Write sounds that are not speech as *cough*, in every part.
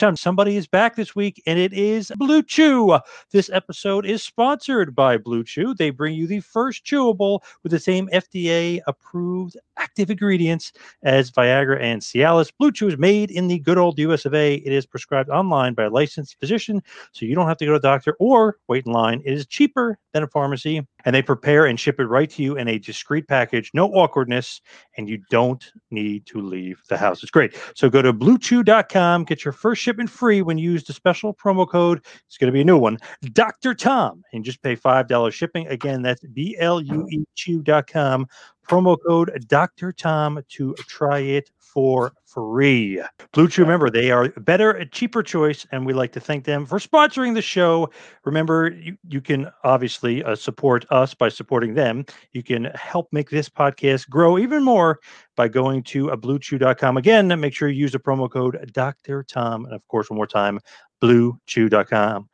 Somebody is back this week, and it is Blue Chew. This episode is sponsored by Blue Chew. They bring you the first chewable with the same FDA approved active ingredients as Viagra and Cialis. Blue Chew is made in the good old US of A. It is prescribed online by a licensed physician, so you don't have to go to a doctor or wait in line. It is cheaper than a pharmacy, and they prepare and ship it right to you in a discreet package, no awkwardness, and you don't need to leave the house. It's great. So go to bluechew.com, get your first shipment free when you use the special promo code. It's going to be a new one, Dr. Tom, and just pay $5 shipping. Again, that's B L U E chew.com, promo code Dr. Tom to try it for free. Blue Chew, remember, they are a better, a cheaper choice, and we like to thank them for sponsoring the show. Remember, you, you can obviously uh, support us by supporting them. You can help make this podcast grow even more by going to uh, bluechew.com. Again, make sure you use the promo code Dr. Tom. And of course, one more time, bluechew.com.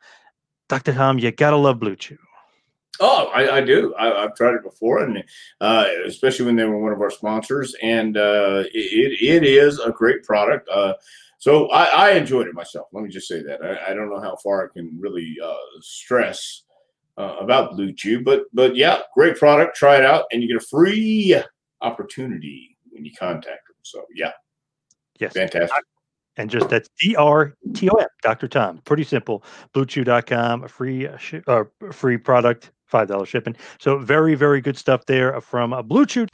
Dr. Tom, you got to love Blue Chew. Oh, I, I do. I, have tried it before, and uh, especially when they were one of our sponsors, and uh, it, it is a great product. Uh, so I, I, enjoyed it myself. Let me just say that. I, I don't know how far I can really uh, stress uh, about Blue Chew, but but yeah, great product. Try it out, and you get a free opportunity when you contact them. So yeah, yes, fantastic. And just that's D R T O M, Dr. Tom. Pretty simple. BlueChew.com, a free, uh, free product five dollar shipping. So very very good stuff there from uh, Blue Chew.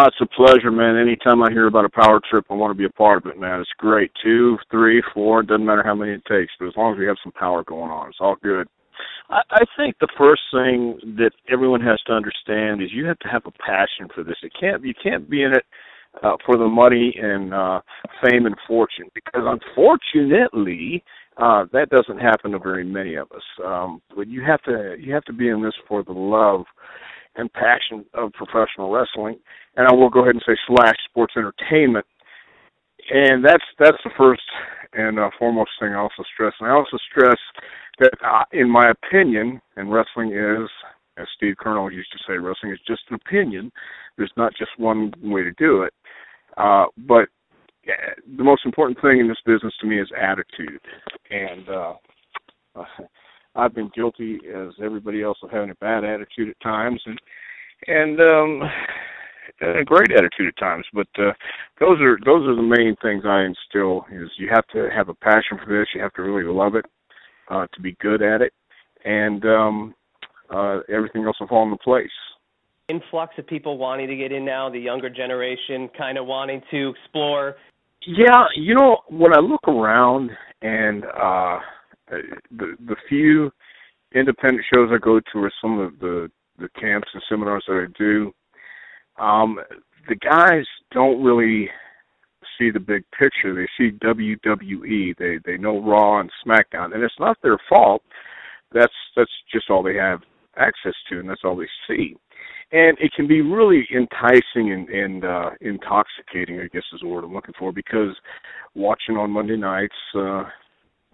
Uh, it's a pleasure, man. Anytime I hear about a power trip, I want to be a part of it, man. It's great. Two, three, four, doesn't matter how many it takes, but as long as we have some power going on, it's all good. I, I think the first thing that everyone has to understand is you have to have a passion for this. It can't you can't be in it uh, for the money and uh, fame and fortune because unfortunately uh, that doesn't happen to very many of us. Um, but you have to you have to be in this for the love and passion of professional wrestling, and I will go ahead and say slash sports entertainment. And that's that's the first and uh, foremost thing I also stress. And I also stress that, uh, in my opinion, and wrestling is, as Steve Colonel used to say, wrestling is just an opinion. There's not just one way to do it. Uh, but the most important thing in this business to me is attitude. And uh, *laughs* I've been guilty as everybody else of having a bad attitude at times and and um and a great attitude at times. But uh those are those are the main things I instill is you have to have a passion for this, you have to really love it, uh to be good at it and um uh everything else will fall into place influx of people wanting to get in now, the younger generation kind of wanting to explore? Yeah, you know, when I look around and uh the the few independent shows I go to or some of the the camps and seminars that I do, um, the guys don't really see the big picture. They see WWE. They they know Raw and SmackDown, and it's not their fault. That's that's just all they have access to, and that's all they see. And it can be really enticing and, and uh, intoxicating, I guess is the word I'm looking for, because watching on Monday nights, uh,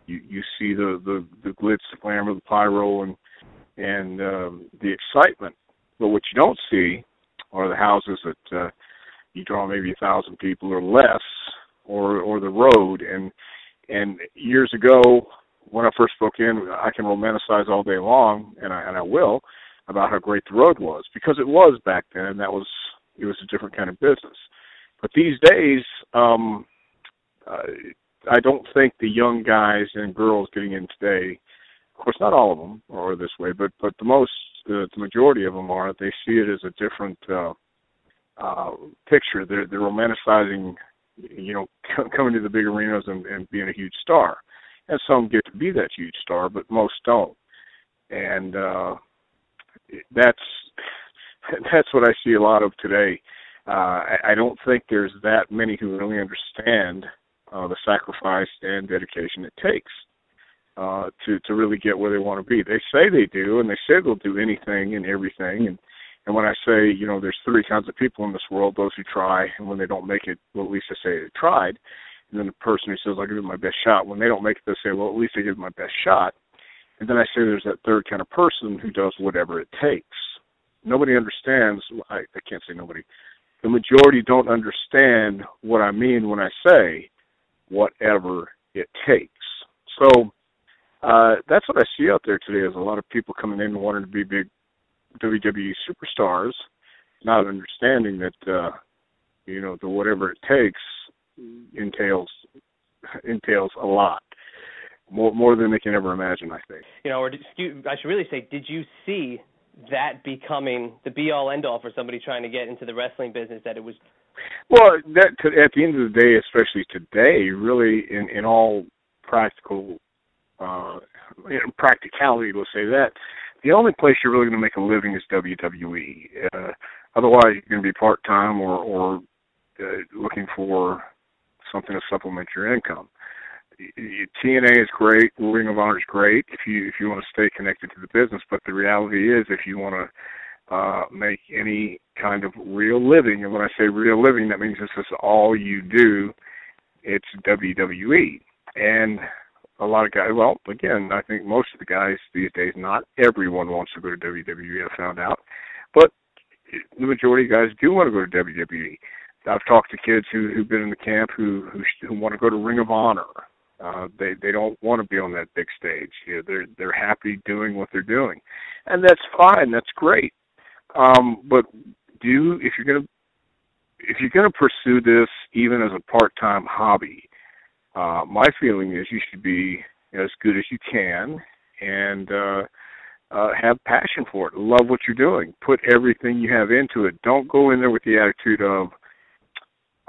you you see the the the glitz, the glamour, the pyro, and and um, the excitement. But what you don't see are the houses that uh, you draw maybe a thousand people or less, or or the road. And and years ago, when I first spoke in, I can romanticize all day long, and I and I will, about how great the road was because it was back then. That was it was a different kind of business. But these days, um, uh, I don't think the young guys and girls getting in today, of course, not all of them are this way, but but the most, uh, the majority of them are. They see it as a different uh, uh, picture. They're they're romanticizing, you know, *laughs* coming to the big arenas and, and being a huge star. And some get to be that huge star, but most don't. And uh, that's *laughs* that's what I see a lot of today. Uh, I, I don't think there's that many who really understand uh, the sacrifice and dedication it takes uh, to to really get where they want to be. They say they do, and they say they'll do anything and everything. And and when I say you know there's three kinds of people in this world: those who try, and when they don't make it, well at least they say they tried. And then the person who says I'll give it my best shot. When they don't make it, they say well at least I give it my best shot. And then I say there's that third kind of person who does whatever it takes. Nobody understands. I, I can't say nobody. The majority don't understand what I mean when I say whatever it takes. So uh, that's what I see out there today is a lot of people coming in wanting to be big WWE superstars, not understanding that uh, you know the whatever it takes entails entails a lot more more than they can ever imagine. I think. You know, or you, I should really say, did you see that becoming the be all end all for somebody trying to get into the wrestling business? That it was. Well, that at the end of the day, especially today, really in in all practical uh, practicality, let's say that the only place you're really going to make a living is WWE. Uh, otherwise, you're going to be part time or or uh, looking for something to supplement your income. TNA is great, Ring of Honor is great if you if you want to stay connected to the business. But the reality is, if you want to uh, make any kind of real living, and when I say real living, that means this is all you do. It's WWE, and a lot of guys. Well, again, I think most of the guys these days, not everyone wants to go to WWE. I found out, but the majority of guys do want to go to WWE. I've talked to kids who who've been in the camp who who, who want to go to Ring of Honor uh, they they don't want to be on that big stage. You know, they're they're happy doing what they're doing, and that's fine. That's great. Um, but do if you're gonna if you're gonna pursue this even as a part-time hobby, uh, my feeling is you should be as good as you can and uh, uh, have passion for it. Love what you're doing. Put everything you have into it. Don't go in there with the attitude of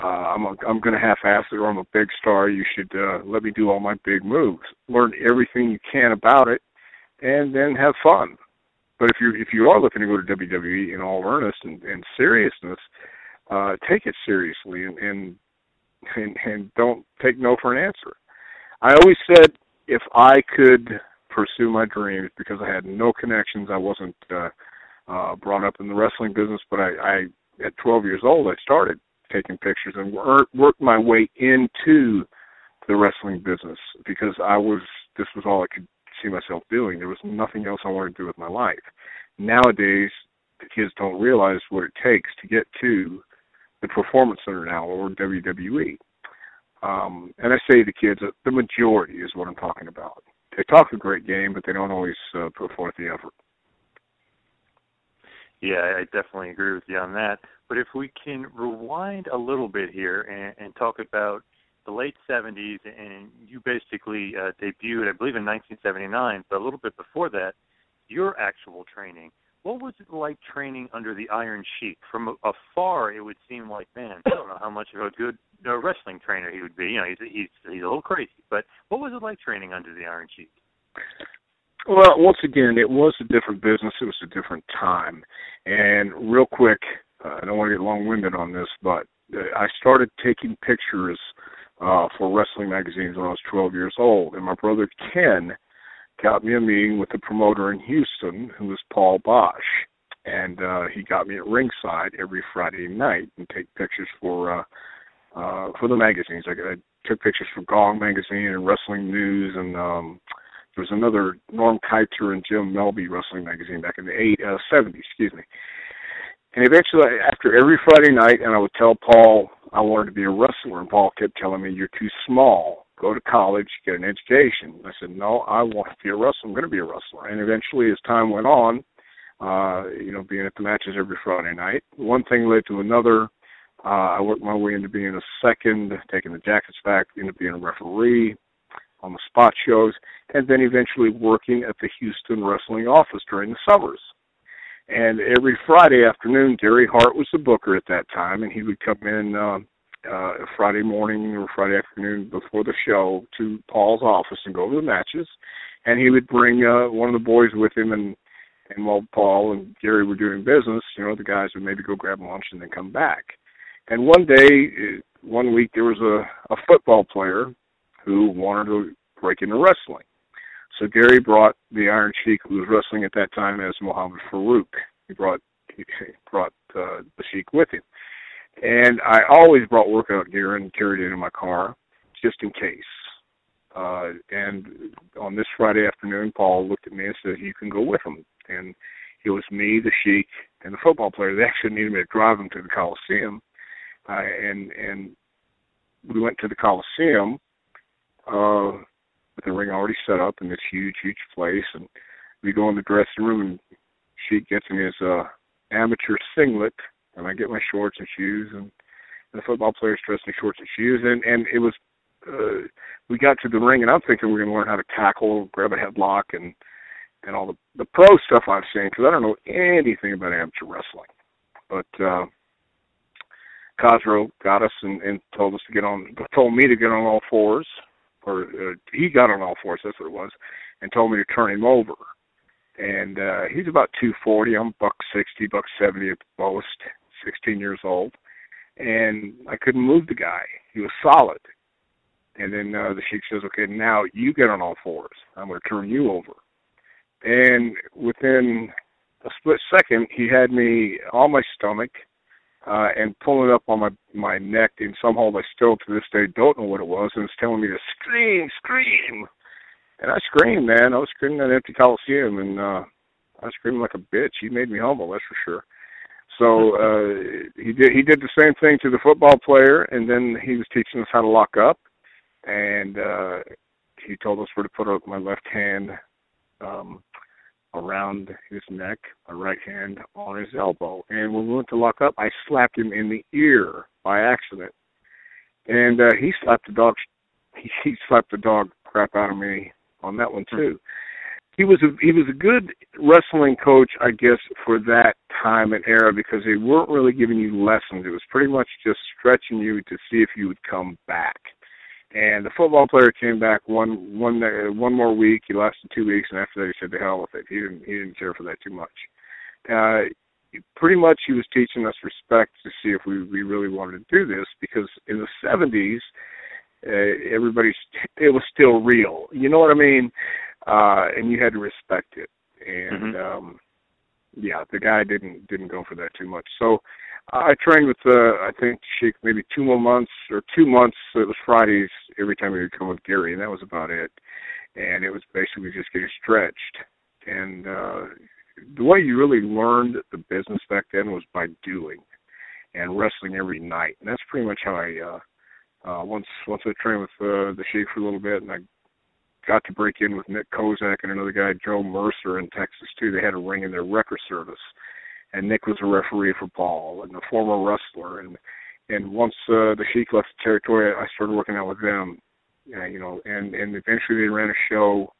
uh, I'm a, I'm going to half-ass it, or I'm a big star. You should uh, let me do all my big moves. Learn everything you can about it, and then have fun. But if you if you are looking to go to WWE in all earnest and, and seriousness, uh, take it seriously and, and and and don't take no for an answer. I always said if I could pursue my dreams because I had no connections, I wasn't uh, uh, brought up in the wrestling business, but I, I at 12 years old I started taking pictures and work, worked my way into the wrestling business because I was this was all I could see myself doing. There was nothing else I wanted to do with my life. Nowadays, the kids don't realize what it takes to get to the Performance Center now or WWE. Um, and I say the kids, the majority is what I'm talking about. They talk a great game, but they don't always uh, put forth the effort. Yeah, I definitely agree with you on that. But if we can rewind a little bit here and, and talk about the late 70s, and you basically uh, debuted, I believe, in 1979, but a little bit before that, your actual training. What was it like training under the Iron Sheik? From afar, it would seem like, man, I don't know how much of a good uh, wrestling trainer he would be. You know, he's he's he's a little crazy. But what was it like training under the Iron Sheik? Well, once again, it was a different business. It was a different time. And real quick, uh, I don't want to get long-winded on this, but I started taking pictures uh, for wrestling magazines when I was 12 years old, and my brother Ken got me a meeting with the promoter in Houston, who was Paul Boesch, and uh, he got me at ringside every Friday night and take pictures for uh, uh, for the magazines. I, I took pictures for Gong magazine and Wrestling News, and um, there was another Norm Kietzer and Jim Melby wrestling magazine back in the eight uh, 70s, excuse me. And eventually, after every Friday night, and I would tell Paul I wanted to be a wrestler, and Paul kept telling me, "You're too small. Go to college, get an education." I said, "No, I want to be a wrestler. I'm going to be a wrestler." And eventually, as time went on, uh, you know, being at the matches every Friday night, one thing led to another. Uh, I worked my way into being a second, taking the jackets back, into being a referee on the spot shows, and then eventually working at the Houston wrestling office during the summers. And every Friday afternoon, Gary Hart was the booker at that time, and he would come in uh, uh, Friday morning or Friday afternoon before the show to Paul's office and go over the matches. And he would bring uh, one of the boys with him, and and while Paul and Gary were doing business, you know, the guys would maybe go grab lunch and then come back. And one day, uh, one week, there was a, a football player who wanted to break into wrestling. So Gary brought the Iron Sheik, who was wrestling at that time as Muhammad Farouk. He brought he brought uh, the Sheik with him, and I always brought workout gear and carried it in my car just in case. Uh, and on this Friday afternoon, Paul looked at me and said, "You can go with him." And it was me, the Sheik, and the football player. They actually needed me to drive them to the Coliseum, uh, and and we went to the Coliseum. Uh, the ring already set up in this huge, huge place. And we go in the dressing room, and she gets me his uh, amateur singlet, and I get my shorts and shoes, and, and the football players dress me shorts and shoes, and and it was. Uh, we got to the ring, and I'm thinking we're going to learn how to tackle, grab a headlock, and and all the the pro stuff I've seen because I don't know anything about amateur wrestling. But uh, Khosrow got us and, and told us to get on, told me to get on all fours, or uh, he got on all fours. That's what it was, and told me to turn him over. And uh, he's about 240. I'm buck 60, buck 70 at the most. 16 years old, and I couldn't move the guy. He was solid. And then uh, the sheik says, "Okay, now you get on all fours. I'm going to turn you over." And within a split second, he had me on my stomach uh, and pulling up on my my neck in some hold I still to this day don't know what it was, and it's telling me to scream, scream. And I screamed, man. I was screaming at an empty coliseum, and uh, I was screaming like a bitch. He made me humble, that's for sure. So *laughs* uh, he did he did the same thing to the football player, and then he was teaching us how to lock up, and uh, he told us where to put up my left hand um, around his neck, my right hand on his elbow. And when we went to lock up, I slapped him in the ear by accident. And uh, he slapped the dog. He, *laughs* he slapped the dog crap out of me on that one too. He was a he was a good wrestling coach, I guess, for that time and era because they weren't really giving you lessons. It was pretty much just stretching you to see if you would come back and the football player came back one one one more week. He lasted two weeks, and after that, he said, "The hell with it." He didn't he didn't care for that too much. Uh, pretty much, he was teaching us respect to see if we we really wanted to do this because in the '70s, uh, everybody's it was still real. You know what I mean? Uh, and you had to respect it. And mm-hmm. um, yeah, the guy didn't didn't go for that too much. So I trained with uh I think Sheik maybe two more months or two months. It was Fridays every time he would come with Gary, and that was about it. And it was basically just getting stretched. And uh the way you really learned the business back then was by doing and wrestling every night. And that's pretty much how I uh uh once once I trained with uh the Sheik for a little bit and I got to break in with Nick Kozak and another guy, Joe Mercer in Texas too. They had a ring in their record service and Nick was a referee for Paul and a former wrestler. And and once uh, the Sheik left the territory, I started working out with them. Uh, you know, and and eventually they ran a show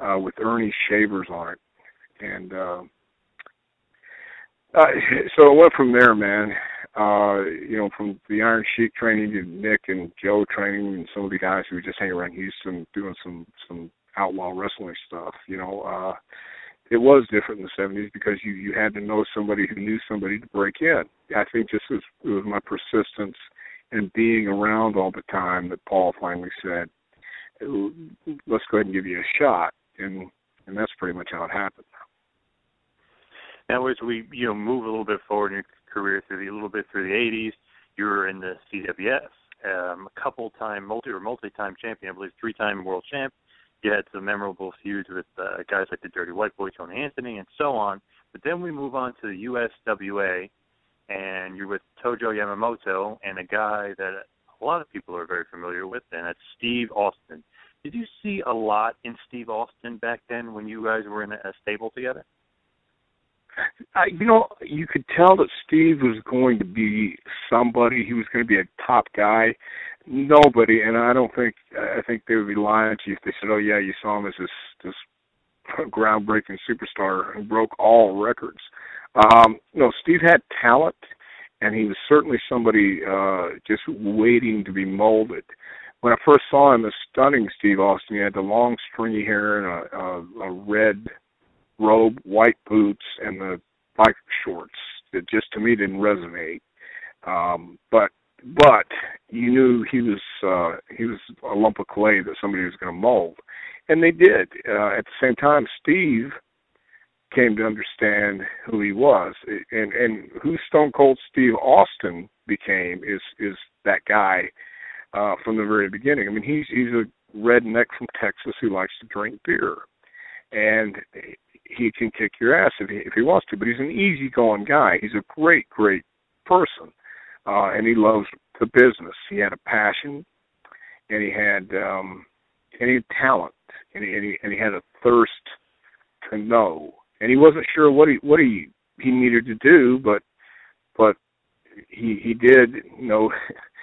uh, with Earnie Shavers on it, and uh, uh, so it went from there, man. Uh, you know, from the Iron Sheik training to Nick and Joe training, and some of the guys who were just hanging around Houston doing some some outlaw wrestling stuff. You know, uh, it was different in the '70s because you you had to know somebody who knew somebody to break in. I think just was it was my persistence and being around all the time that Paul finally said, "Let's go ahead and give you a shot," and and that's pretty much how it happened. Now, as we you know move a little bit forward in your career through the a little bit through the '80s, you were in the CWF, um, a couple time multi or multi time champion, I believe three time world champ. You had some memorable feuds with uh, guys like the Dirty White Boy, Tony Anthony, and so on. But then we move on to the USWA, and you're with Tojo Yamamoto and a guy that a lot of people are very familiar with, and that's Steve Austin. Did you see a lot in Steve Austin back then when you guys were in a, a stable together? I, you know, you could tell that Steve was going to be somebody. He was going to be a top guy. Nobody, and I don't think I think they would be lying to you if they said, "Oh yeah, you saw him as this this groundbreaking superstar who broke all records." Um, no, Steve had talent, and he was certainly somebody uh, just waiting to be molded. When I first saw him, the stunning Steve Austin, he had the long stringy hair and a, a, a red robe, white boots, and the biker shorts. That just to me didn't resonate. Um, but but you knew he was uh, he was a lump of clay that somebody was going to mold, and they did. Uh, at the same time, Steve came to understand who he was, and and who Stone Cold Steve Austin became is is that guy uh, from the very beginning. I mean, he's he's a redneck from Texas who likes to drink beer, and he can kick your ass if he if he wants to. But he's an easygoing guy. He's a great great person, uh, and he loves the business. He had a passion, and he had um, and he had talent, and he, and he and he had a thirst to know. And he wasn't sure what he what he he needed to do, but but he he did you know *laughs*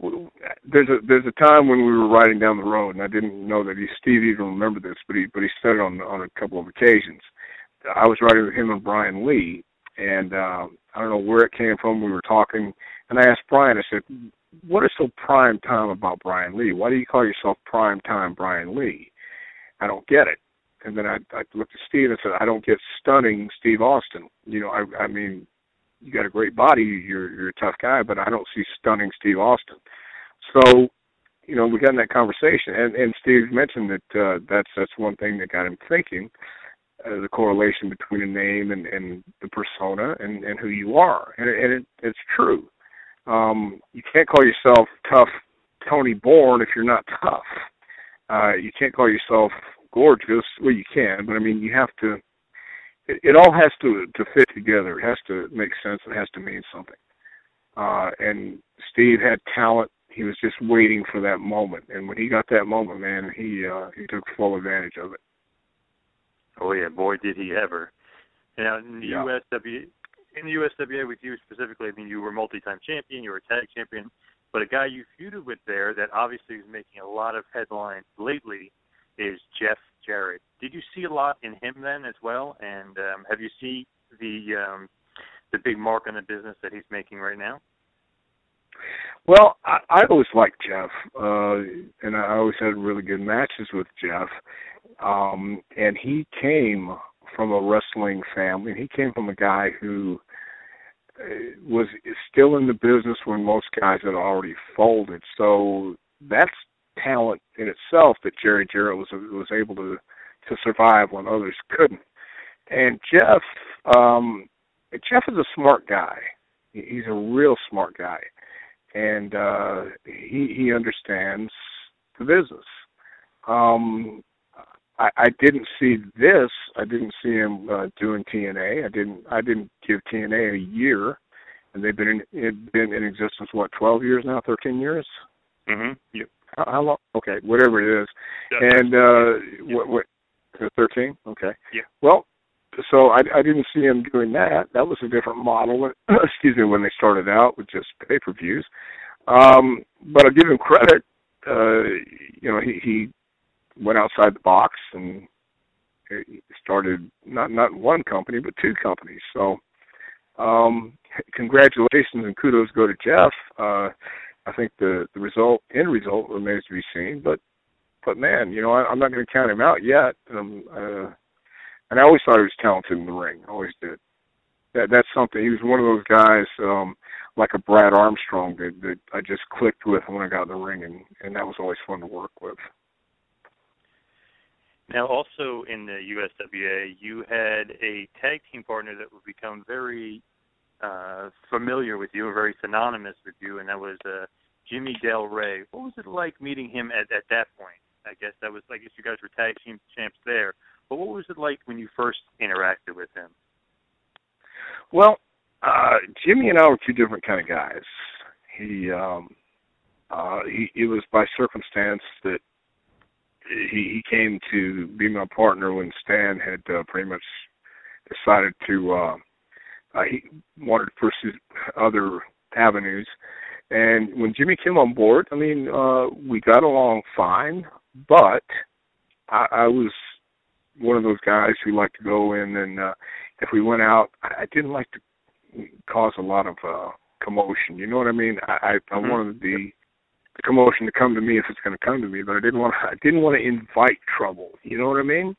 there's a there's a time when we were riding down the road, and I didn't know that he Steve even remembered this, but he but he said it on on a couple of occasions. I was riding with him and Brian Lee, and uh, I don't know where it came from. We were talking, and I asked Brian. I said, "What is so prime time about Brian Lee? Why do you call yourself prime time Brian Lee? I don't get it." And then I, I looked at Steve and said, "I don't get stunning Steve Austin. You know, I, I mean, you got a great body, you're you're a tough guy, but I don't see stunning Steve Austin. So, you know, we got in that conversation, and and Steve mentioned that uh, that's that's one thing that got him thinking, uh, the correlation between a name and and the persona and and who you are, and and it, it's true. Um, you can't call yourself tough Tony Borne if you're not tough. Uh, you can't call yourself gorgeous. Well, you can, but I mean, you have to it, it all has to to fit together. It has to make sense. It has to mean something. Uh, and Steve had talent. He was just waiting for that moment, and when he got that moment, man, he uh, he took full advantage of it. Oh yeah, boy did he ever! Now in the yeah. USW, in the USWA with you specifically, I mean you were multi-time champion, you were a tag champion, but a guy you feuded with there that obviously is making a lot of headlines lately is Jeff Jarrett. Did you see a lot in him then as well? And um, have you seen the um, the big mark on the business that he's making right now? Well, I, I always liked Jeff, uh, and I always had really good matches with Jeff. Um, and he came from a wrestling family. He came from a guy who uh, was still in the business when most guys had already folded. So that's talent in itself that Jerry Jarrett was was able to to survive when others couldn't. And Jeff, um, Jeff is a smart guy. He's a real smart guy, and uh, he he understands the business. Um, I, I didn't see this. I didn't see him uh, doing TNA. I didn't. I didn't give TNA a year, and they've been in been in existence what twelve years now, thirteen years. Mhm. Yep. How, how long? Okay, whatever it is. Yeah. And uh, what, what Thirteen. Okay. Yeah. Well, so I, I didn't see him doing that. That was a different model. When, *clears throat* excuse me, when they started out with just pay per views. Um, but I'll give him credit. Uh, you know, he, he went outside the box and started not not one company but two companies. So, um, congratulations and kudos go to Jeff. Uh, I think the the result end result remains to be seen, but but man, you know, I, I'm not going to count him out yet. Um, uh, and I always thought he was talented in the ring. I always did. That that's something. He was one of those guys, um, like a Brad Armstrong, that, that I just clicked with when I got in the ring, and and that was always fun to work with. Now, also in the USWA, you had a tag team partner that would become very uh, familiar with you, or very synonymous with you, and that was uh, Jimmy Del Rey. What was it like meeting him at, at that point? I guess that was, I guess you guys were tag team champs there. But what was it like when you first interacted with him? Well, uh, Jimmy and I were two different kind of guys. He, um, uh, he, it was by circumstance that he, he came to be my partner when Stan had uh, pretty much decided to uh, uh, he wanted to pursue other avenues. And when Jimmy came on board, I mean, uh, we got along fine, but I, I was one of those guys who liked to go in and uh, if we went out, I, I didn't like to cause a lot of uh, commotion. You know what I mean? I, I, I mm-hmm. wanted the the commotion to come to me if it's going to come to me, but I didn't want to, I didn't want to invite trouble. You know what I mean?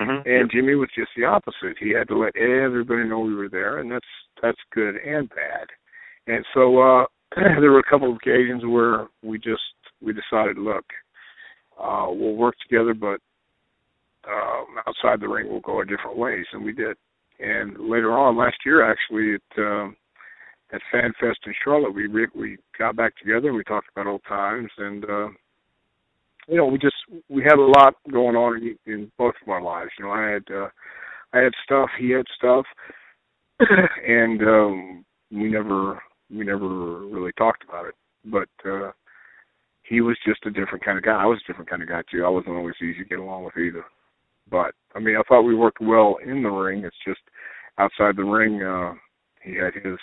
Mm-hmm. And Jimmy was just the opposite. He had to let everybody know we were there, and that's that's good and bad. And so uh *clears throat* there were a couple of occasions where we just we decided, look, uh, we'll work together, but um, outside the ring we'll go our different ways, and we did. And later on, last year actually, at um, at FanFest in Charlotte, we re- we got back together and we talked about old times, and uh, you know, we just we had a lot going on in, in both of our lives. You know, I had uh, I had stuff, he had stuff, *clears throat* and um, we never we never really talked about it. But uh, he was just a different kind of guy. I was a different kind of guy too. I wasn't always easy to get along with either. But I mean, I thought we worked well in the ring. It's just outside the ring, uh, he had his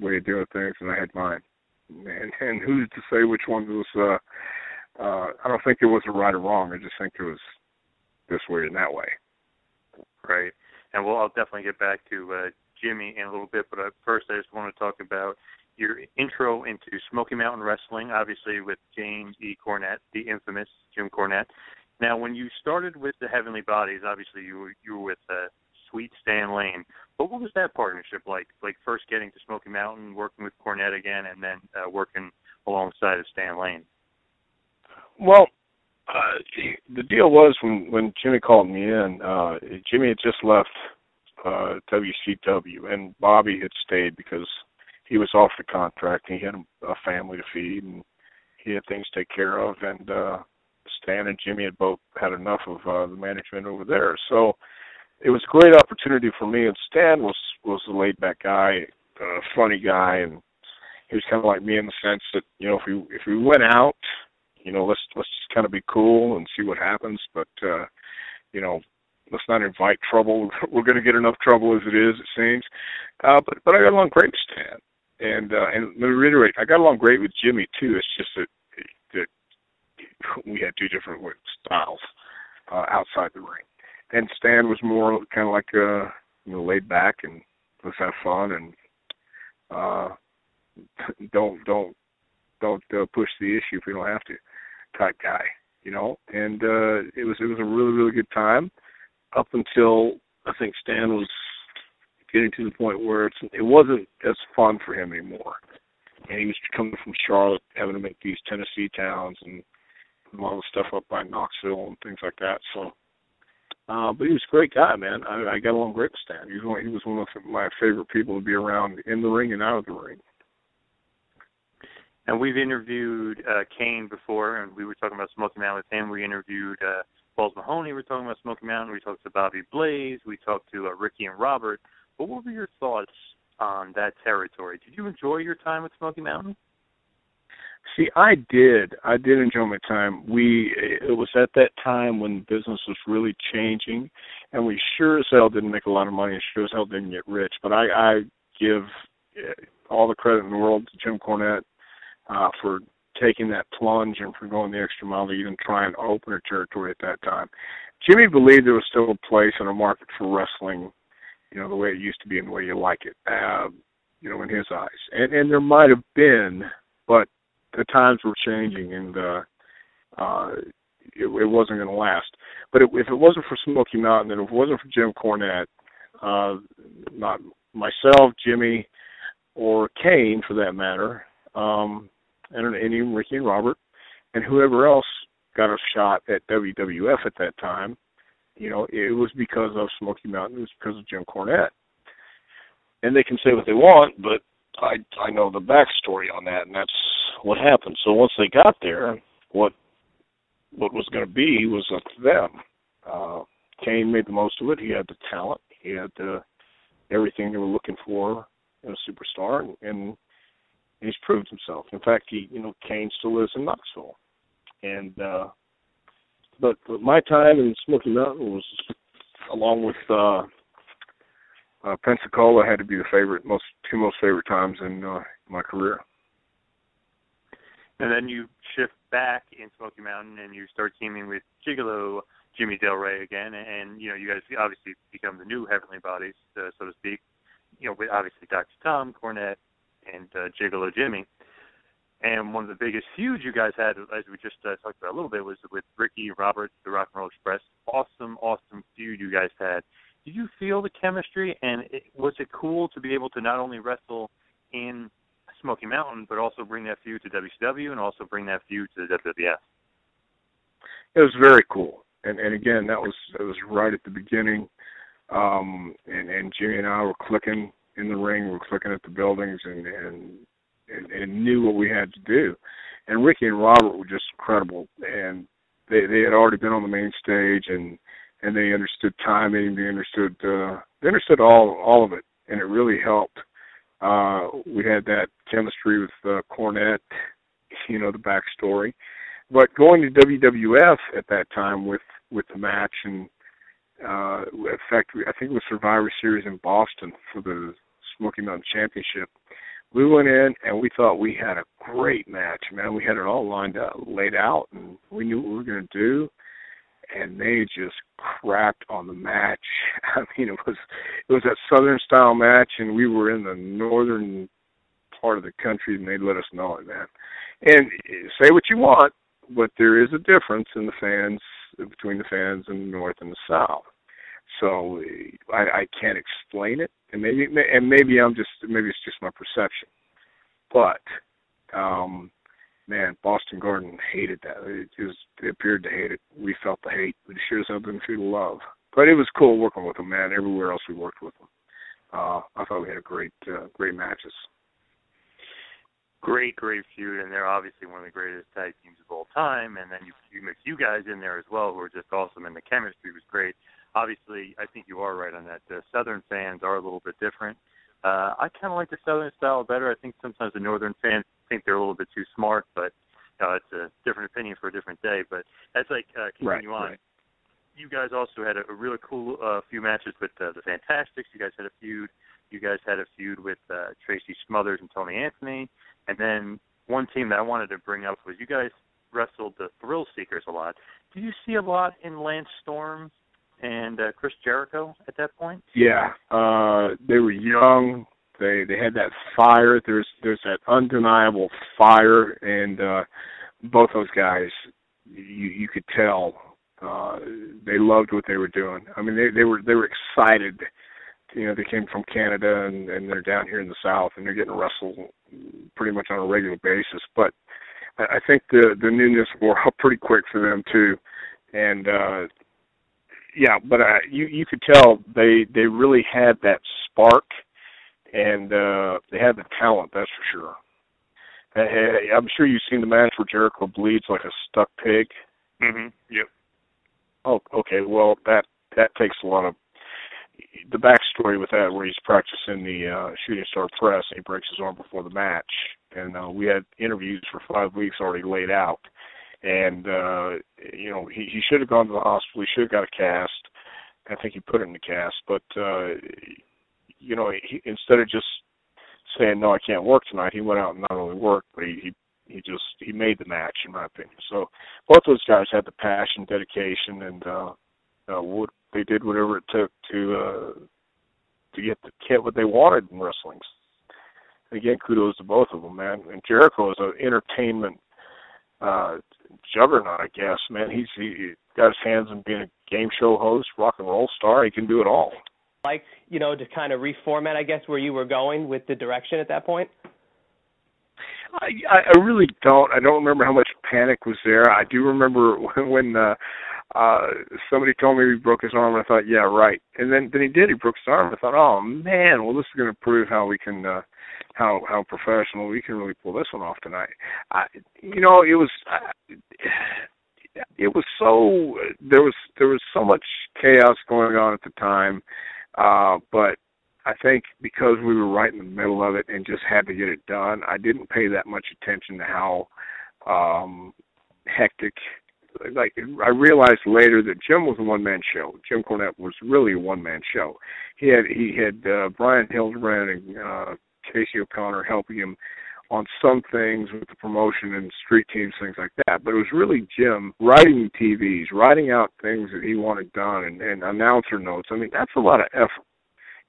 way of doing things, and I had mine. And, and who's to say which one was? Uh, uh, I don't think it was a right or wrong. I just think it was this way and that way. Right. And well, I'll definitely get back to uh, Jimmy in a little bit, but uh, first I just want to talk about your intro into Smoky Mountain Wrestling, obviously with James E. Cornette, the infamous Jim Cornette. Now, when you started with the Heavenly Bodies, obviously you were you were with uh, Sweet Stan Lane. But what was that partnership like? Like first getting to Smoky Mountain, working with Cornette again, and then uh, working alongside of Stan Lane. Well, uh, the deal was when when Jimmy called me in, uh, Jimmy had just left uh, WCW, and Bobby had stayed because he was off the contract. And he had a family to feed, and he had things to take care of. And uh, Stan and Jimmy had both had enough of uh, the management over there, so it was a great opportunity for me. And Stan was was a laid back guy, a funny guy, and he was kind of like me in the sense that you know if we if we went out you know, let's let's just kind of be cool and see what happens. But uh, you know, let's not invite trouble. *laughs* We're going to get enough trouble as it is, it seems. Uh, but but I got along great with Stan, and uh, and let me reiterate, I got along great with Jimmy too. It's just that that we had two different styles uh, outside the ring. And Stan was more kind of like uh, you know laid back and let's have fun and uh, *laughs* don't don't don't uh, push the issue if we don't have to type guy, you know. And uh, it was it was a really really good time up until I think Stan was getting to the point where it's it wasn't as fun for him anymore. And he was coming from Charlotte, having to make these Tennessee towns and all the stuff up by Knoxville and things like that. So, uh, but he was a great guy, man. I, I got along great with Stan. He was one, he was one of my favorite people to be around in the ring and out of the ring. And we've interviewed uh, Kane before, and we were talking about Smoky Mountain with him. We interviewed uh, Balls Mahoney. We were talking about Smoky Mountain. We talked to Bobby Blaze. We talked to uh, Ricky and Robert. But what were your thoughts on that territory? Did you enjoy your time with Smoky Mountain? See, I did. I did enjoy my time. We it was at that time when business was really changing, and we sure as hell didn't make a lot of money, and sure as hell didn't get rich. But I, I give uh, all the credit in the world to Jim Cornette uh, for taking that plunge and for going the extra mile to even try and open a territory at that time. Jimmy believed there was still a place and a market for wrestling, you know, the way it used to be and the way you like it, uh, you know, in his eyes. And and there might have been, but the times were changing and uh uh it, it wasn't going to last. But it, if it wasn't for Smoky Mountain and if it wasn't for Jim Cornette, uh, not myself, Jimmy, or Kane for that matter, um, and, and even Ricky and Robert, and whoever else got a shot at WWF at that time, you know, it was because of Smoky Mountain. It was because of Jim Cornette. And they can say what they want, but I I know the backstory on that, and that's what happened. So once they got there, what what was going to be was up to them. Uh, Kane made the most of it. He had the talent. He had the everything they were looking for in a superstar, and, and he's proved himself. In fact, he you know Kane still lives in Knoxville, and uh, but, but my time in Smoky Mountain was along with uh, uh, Pensacola had to be the favorite, most two most favorite times in uh, my career. And then you shift back in Smoky Mountain and you start teaming with Gigolo Jimmy Del Rey again, and you know you guys obviously become the new Heavenly Bodies, uh, so to speak. You know, with obviously Dr. Tom Cornette and uh, Gigolo Jimmy. And one of the biggest feuds you guys had, as we just uh, talked about a little bit, was with Ricky Roberts, the Rock and Roll Express. Awesome, awesome feud you guys had. Did you feel the chemistry, and it, was it cool to be able to not only wrestle in Smoky Mountain, but also bring that feud to WCW and also bring that feud to the WWF? It was very cool, and and again, that was that was right at the beginning, um, and and Jimmy and I were clicking in the ring, were clicking at the buildings, and and and, and knew what we had to do. And Ricky and Robert were just incredible, and they they had already been on the main stage, and and they understood timing, they understood uh, they understood all all of it, and it really helped. Uh, we had that chemistry with uh, Cornette, *laughs* you know the backstory, but going to WWF at that time with with the match and uh, in fact, I think it was Survivor Series in Boston for the Smoky Mountain Championship we went in and we thought we had a great match, man. We had it all lined up, laid out, and we knew what we were going to do. And they just crapped on the match. *laughs* I mean, it was it was that southern style match, and we were in the northern part of the country, and they let us know it, man. And say what you want, but there is a difference in the fans between the fans in the north and the south. So I, I can't explain it, and maybe and maybe I'm just maybe it's just my perception, but um, man, Boston Garden hated that. It just they appeared to hate it. We felt the hate. We sure as hell didn't feel the love. But it was cool working with them, man. Everywhere else we worked with them, uh, I thought we had a great uh, great matches. Great, great feud, and they're obviously one of the greatest tag teams of all time. And then you you mix you guys in there as well, who are just awesome, and the chemistry was great obviously, I think you are right on that. The Southern fans are a little bit different. Uh, I kind of like the Southern style better. I think sometimes the Northern fans think they're a little bit too smart, but uh, it's a different opinion for a different day. But that's like uh, continue right, on. Right. You guys also had a, a really cool uh, few matches with uh, the Fantastics. You guys had a feud. You guys had a feud with uh, Tracy Smothers and Tony Anthony. And then one team that I wanted to bring up was you guys wrestled the Thrill Seekers a lot. Do you see a lot in Lance Storm and uh, Chris Jericho at that point? Yeah, uh, they were young. They they had that fire. There's there's that undeniable fire, and uh, both those guys, you you could tell uh, they loved what they were doing. I mean, they they were they were excited. You know, they came from Canada and, and they're down here in the South, and they're getting wrestled pretty much on a regular basis. But I, I think the the newness wore up pretty quick for them too, and uh, yeah, but uh, you you could tell they they really had that spark, and uh, they had the talent. That's for sure. Hey, I'm sure you've seen the match where Jericho bleeds like a stuck pig. Mhm. Yep. Oh, okay. Well, that that takes a lot of the backstory with that, where he's practicing the uh, shooting star press and he breaks his arm before the match, and uh, we had interviews for five weeks already laid out and uh you know he he should have gone to the hospital. He should have got a cast. I think he put it in the cast. But uh you know he instead of just saying no i can't work tonight he went out and not only worked but he he he just he made the match in my opinion. So both those guys had the passion dedication and uh uh what they did whatever it took to uh to get the get what they wanted in wrestling. Again kudos to both of them man. And jericho is an entertainment uh juggernaut, I guess. Man, he's he got his hands in being a game show host, rock and roll star. He can do it all. Like you know, to kind of reformat, I guess, where you were going with the direction at that point. I I really don't. I don't remember how much panic was there. I do remember when, *laughs* when uh, uh somebody told me he broke his arm, and I thought, yeah, right. And then then he did. He broke his arm. I thought, oh man, well this is going to prove how we can. uh how how professional we can really pull this one off tonight. I, you know, it was it was so there was there was so much chaos going on at the time, uh, but I think because we were right in the middle of it and just had to get it done, I didn't pay that much attention to how um hectic like I realized later that Jim was a one man show. Jim Cornette was really a one man show. He had he had uh, Brian Hildebrand and uh Casey O'Connor helping him on some things with the promotion and street teams, things like that. But it was really Jim writing TVs, writing out things that he wanted done, and, and announcer notes. I mean, that's a lot of effort,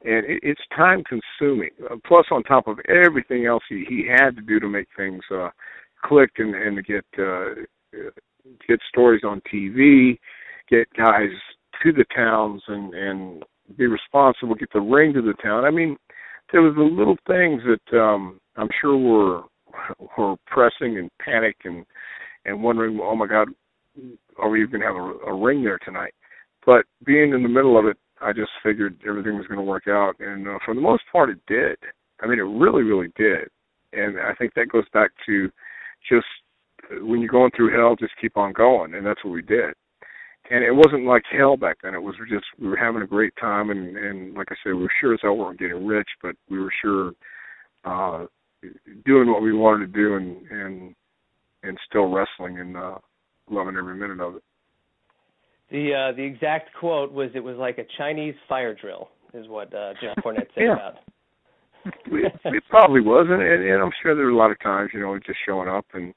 and it, it's time consuming. Uh, plus, on top of everything else he he had to do to make things uh, click and and to get uh, get stories on TV, get guys to the towns and and be responsible, get the ring to the town. I mean, there was the little things that um I'm sure were were pressing and panic and and wondering, oh my God, are we even gonna have a, a ring there tonight? But being in the middle of it, I just figured everything was going to work out, and uh, for the most part, it did. I mean, it really, really did. And I think that goes back to just when you're going through hell, just keep on going, and that's what we did and it wasn't like hell back then. It was just we were having a great time, and and like I said, we were sure as hell weren't getting rich, but we were sure uh doing what we wanted to do, and and and still wrestling and uh loving every minute of it. The uh the exact quote was it was like a Chinese fire drill, is what uh Jim Cornette said yeah. about. it, it probably was, and, and, and I'm sure there were a lot of times, you know, just showing up and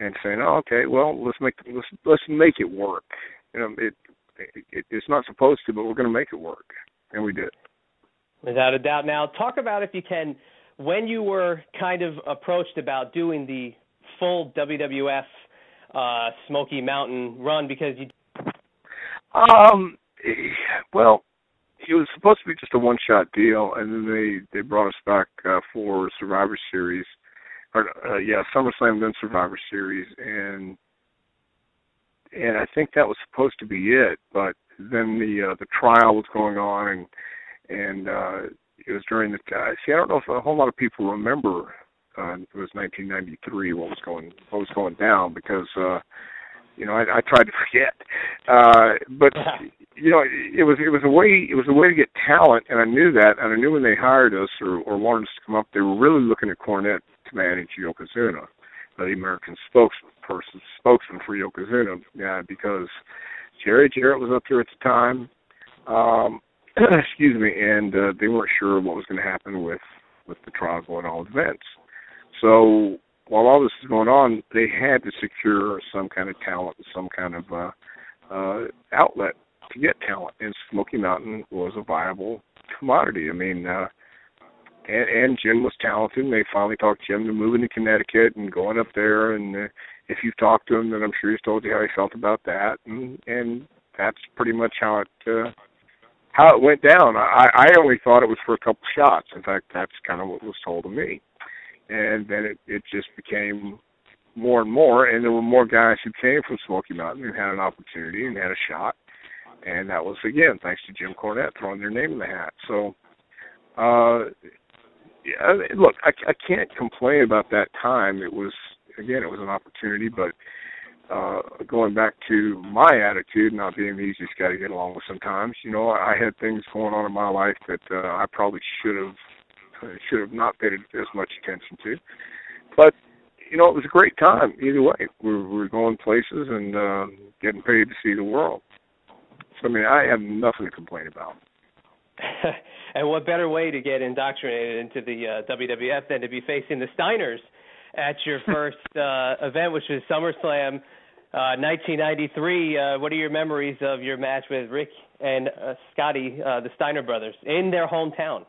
and saying, "Oh, okay, well, let's make let's let's make it work." You know, it, it it's not supposed to, but we're going to make it work, and we did. Without a doubt. Now, talk about if you can when you were kind of approached about doing the full WWF uh, Smoky Mountain run because you. Um. Well, it was supposed to be just a one-shot deal, and then they they brought us back uh, for Survivor Series, or uh, yeah, SummerSlam then Survivor Series, and and I think that was supposed to be it. But then the uh, the trial was going on, and and uh, it was during the uh, see. I don't know if a whole lot of people remember. Uh, it was 1993. What was going what was going down because. uh you know, I, I tried to *laughs* forget, uh, but you know, it was it was a way it was a way to get talent, and I knew that, and I knew when they hired us or, or wanted us to come up, they were really looking at Cornette to manage Yokozuna the American spokesperson, spokesman for Yokozuna, yeah, because Jerry Jarrett was up here at the time. Um, *clears throat* excuse me, and uh, they weren't sure what was going to happen with with the trial going on events. So while all this is going on, they had to secure some kind of talent, some kind of uh, uh, outlet to get talent, and Smoky Mountain was a viable commodity. I mean, uh, and, and Jim was talented. And they finally talked Jim to moving to Connecticut and going up there. And uh, if you've talked to him, then I'm sure he's told you how he felt about that. And and that's pretty much how it uh, how it went down. I, I only thought it was for a couple shots. In fact, that's kind of what was told to me. And then it it just became more and more, and there were more guys who came from Smoky Mountain who had an opportunity and had a shot. And that was again thanks to Jim Cornette throwing their name in the hat. So uh yeah, look, I, I can't complain about that time. It was again, it was an opportunity, but uh going back to my attitude, not being the easiest guy to get along with sometimes, you know, I had things going on in my life that uh, I probably should have should have not paid as much attention to. But you know, it was a great time either way. We were, we were going places and uh, getting paid to see the world. So I mean, I have nothing to complain about. *laughs* and what better way to get indoctrinated into the uh, WWF than to be facing the Steiners at your *laughs* first uh, event, which was SummerSlam uh, 1993. Uh, what are your memories of your match with Rick and uh, Scotty, uh, the Steiner brothers, in their hometown?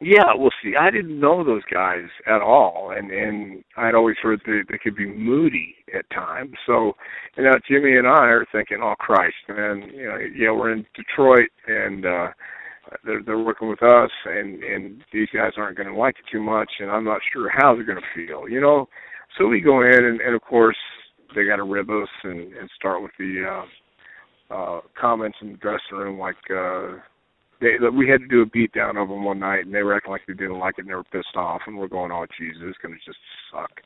Yeah, well, see, I didn't know those guys at all, and and I'd always heard that they could be moody at times. So, you know, Jimmy and I are thinking, "Oh Christ, man! You know, yeah, we're in Detroit, and uh, they're they're working with us, and and these guys aren't going to like it too much, and I'm not sure how they're going to feel, you know." So we go in, and, and of course, they got to rib us and and start with the uh, uh, comments in the dressing room, like. uh they we had to do a beat down of them one night, and they were acting like they didn't like it, and they were pissed off, and we're going, "Oh, Jesus, it's gonna just suck."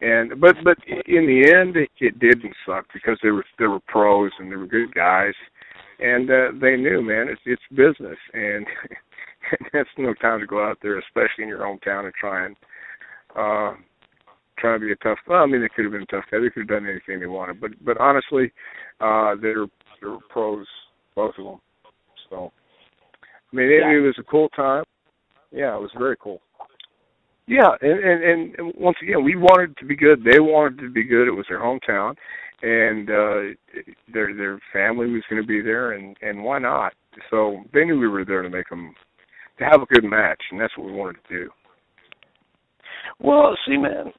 And but but in the end, it, it didn't suck because they were they were pros and they were good guys, and uh, they knew, man, it's it's business, and *laughs* that's no time to go out there, especially in your hometown, and try and uh try to be a tough. Well, I mean, they could have been a tough guy. They could have done anything they wanted, but but honestly, uh, they're they're pros, both of them. So I mean, it, yeah. it was a cool time. Yeah, it was very cool. Yeah, and, and and once again, we wanted to be good. They wanted to be good. It was their hometown, and uh their their family was going to be there, and and why not? So they knew we were there to make them to have a good match, and that's what we wanted to do. Well, see, man,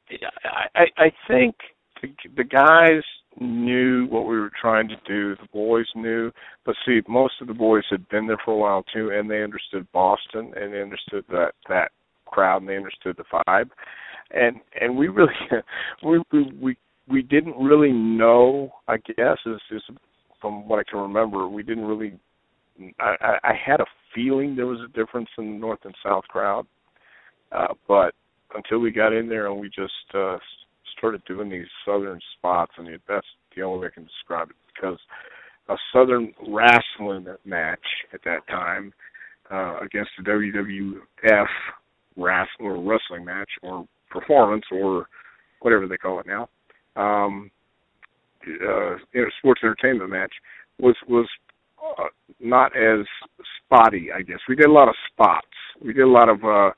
I I, I think the, the guys knew what we were trying to do. The boys knew, but see, most of the boys had been there for a while too, and they understood Boston and they understood that that crowd and they understood the vibe, and and we really *laughs* we we we, didn't really know. I guess is is from what I can remember, we didn't really. I, I had a feeling there was a difference in the north and south crowd, uh, but until we got in there and we just uh, started doing these southern spots, and that's the only way I can describe it because a southern wrestling match at that time uh, against a WWF wrestling or wrestling match or performance or whatever they call it now, um, uh, sports entertainment match was was uh, not as spotty. I guess we did a lot of spots. We did a lot of uh,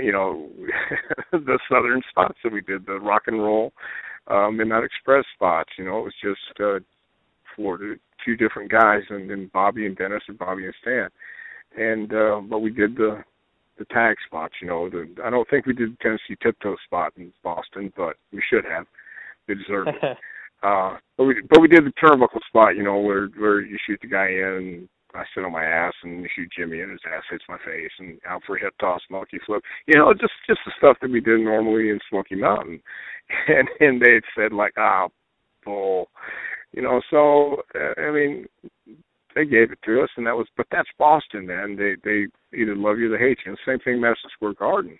you know *laughs* the southern spots that we did the rock and roll um and midnight express spots you know it was just uh for two different guys and then bobby and dennis and bobby and stan. And uh but we did the the tag spots you know the i don't think we did the tennessee tiptoe spot in boston but we should have. They deserved it. *laughs* Uh but we but we did the turnbuckle spot you know where where you shoot the guy in I sit on my ass and shoot Jimmy and his ass hits my face and out for a hip toss, monkey flip. You know, just just the stuff that we did normally in Smoky Mountain. *laughs* And and they said like, ah, oh, bull. You know, so uh, I mean, they gave it to us, and that was. But that's Boston, man. They they either love you or they hate you. And same thing, Madison Square Garden.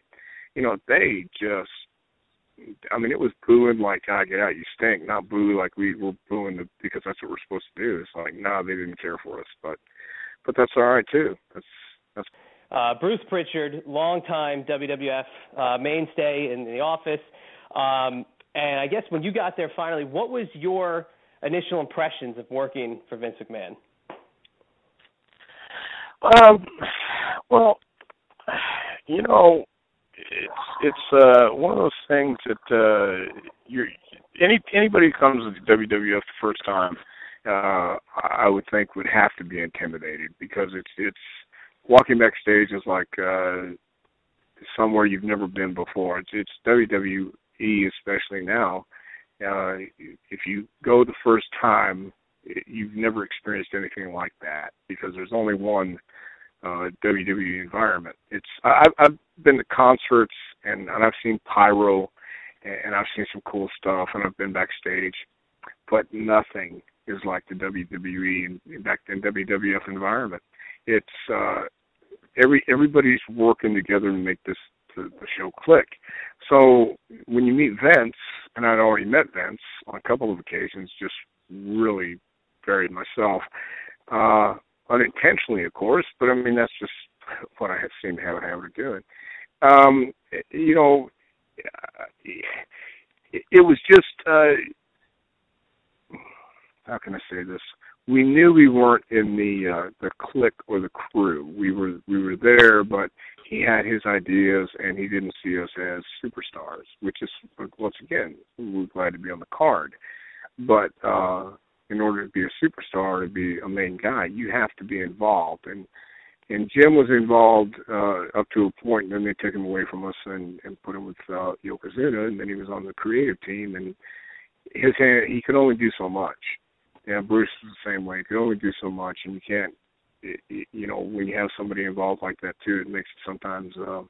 You know, they just I mean, it was booing like, "God, get out, you stink!" Not boo like we were booing the, because that's what we're supposed to do. It's like, no, nah, they didn't care for us, but but that's all right too. That's that's. Uh, Bruce Prichard, longtime WWF uh, mainstay in the office, um, and I guess when you got there finally, what was your initial impressions of working for Vince McMahon? Um, well, you know, it's it's uh one of those things that uh you're any anybody who comes to WWF the first time uh I would think would have to be intimidated because it's it's walking backstage is like uh somewhere you've never been before. It's it's WWE especially now. Uh if you go the first time you've never experienced anything like that because there's only one uh WWE environment. It's I I've been to concerts and, and I've seen pyro and I've seen some cool stuff and I've been backstage, but nothing is like the WWE and back then WWF environment. It's uh every everybody's working together to make this the, the show click. So when you meet Vince, and I'd already met Vince on a couple of occasions, just really buried myself. Uh unintentionally of course, but I mean that's just *laughs* what I have seemed to have a habit of doing. Um, you know, it, it was just uh, how can I say this? We knew we weren't in the uh, the clique or the crew. We were we were there, but he had his ideas, and he didn't see us as superstars. Which is once again, we were glad to be on the card. But uh, in order to be a superstar, to be a main guy, you have to be involved. And and Jim was involved uh, up to a point, and then they took him away from us and, and put him with uh, Yokozuna, and then he was on the creative team, and his hand, he could only do so much. Yeah, Bruce is the same way. He could only do so much, and you can't, you know, when you have somebody involved like that too, it makes it sometimes. Uh,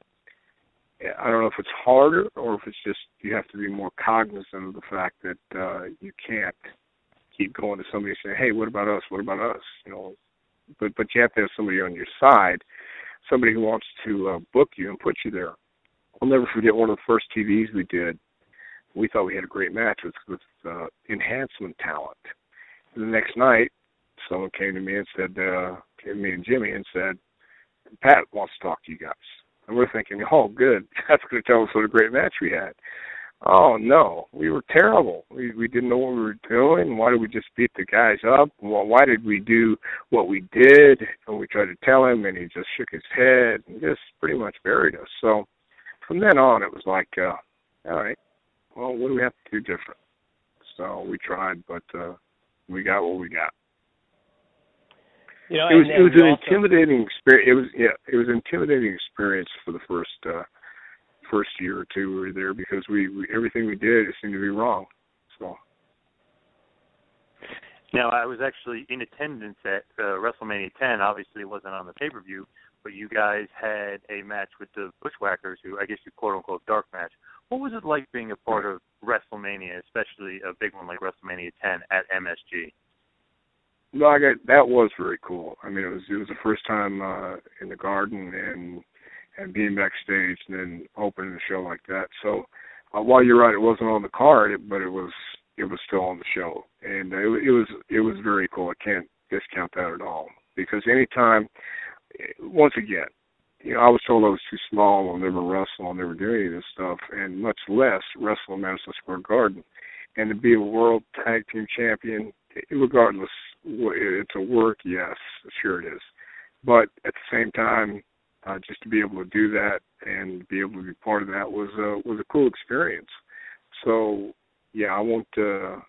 I don't know if it's harder or if it's just you have to be more cognizant of the fact that uh, you can't keep going to somebody saying, "Hey, what about us? What about us?" You know, but but you have to have somebody on your side, somebody who wants to uh, book you and put you there. I'll never forget one of the first TVs we did. We thought we had a great match with with uh, enhancement talent. The next night, someone came to me and said, uh, came to me and Jimmy and said, Pat wants to talk to you guys. And we're thinking, oh, good. *laughs* That's going to tell us what a great match we had. Oh no, we were terrible. We we didn't know what we were doing. Why did we just beat the guys up? Well, why did we do what we did? And we tried to tell him, and he just shook his head and just pretty much buried us. So from then on, it was like, uh, all right, well, what do we have to do different? So we tried, but uh, we got what we got. You know, it was it was an also, intimidating experience. It was yeah, it was an intimidating experience for the first uh first year or two we were there because we, we everything we did it seemed to be wrong. So. Now I was actually in attendance at uh, WrestleMania 10. Obviously, it wasn't on the pay per view, but you guys had a match with the Bushwhackers, who I guess you quote unquote dark match. What was it like being a part of WrestleMania, especially a big one like WrestleMania 10 at MSG? No, I got that was very cool. I mean, it was it was the first time uh in the Garden and and being backstage and then opening the show like that. So uh, while you're right, it wasn't on the card, but it was it was still on the show, and it, it was it was very cool. I can't discount that at all because anytime, once again, you know, I was told I was too small. I'll never wrestle. I'll never do any of this stuff, and much less wrestle in Madison Square Garden. And to be a world tag team champion, regardless, it's a work. Yes, sure it is. But at the same time, uh, just to be able to do that and be able to be part of that was a was a cool experience. So yeah, I won't uh,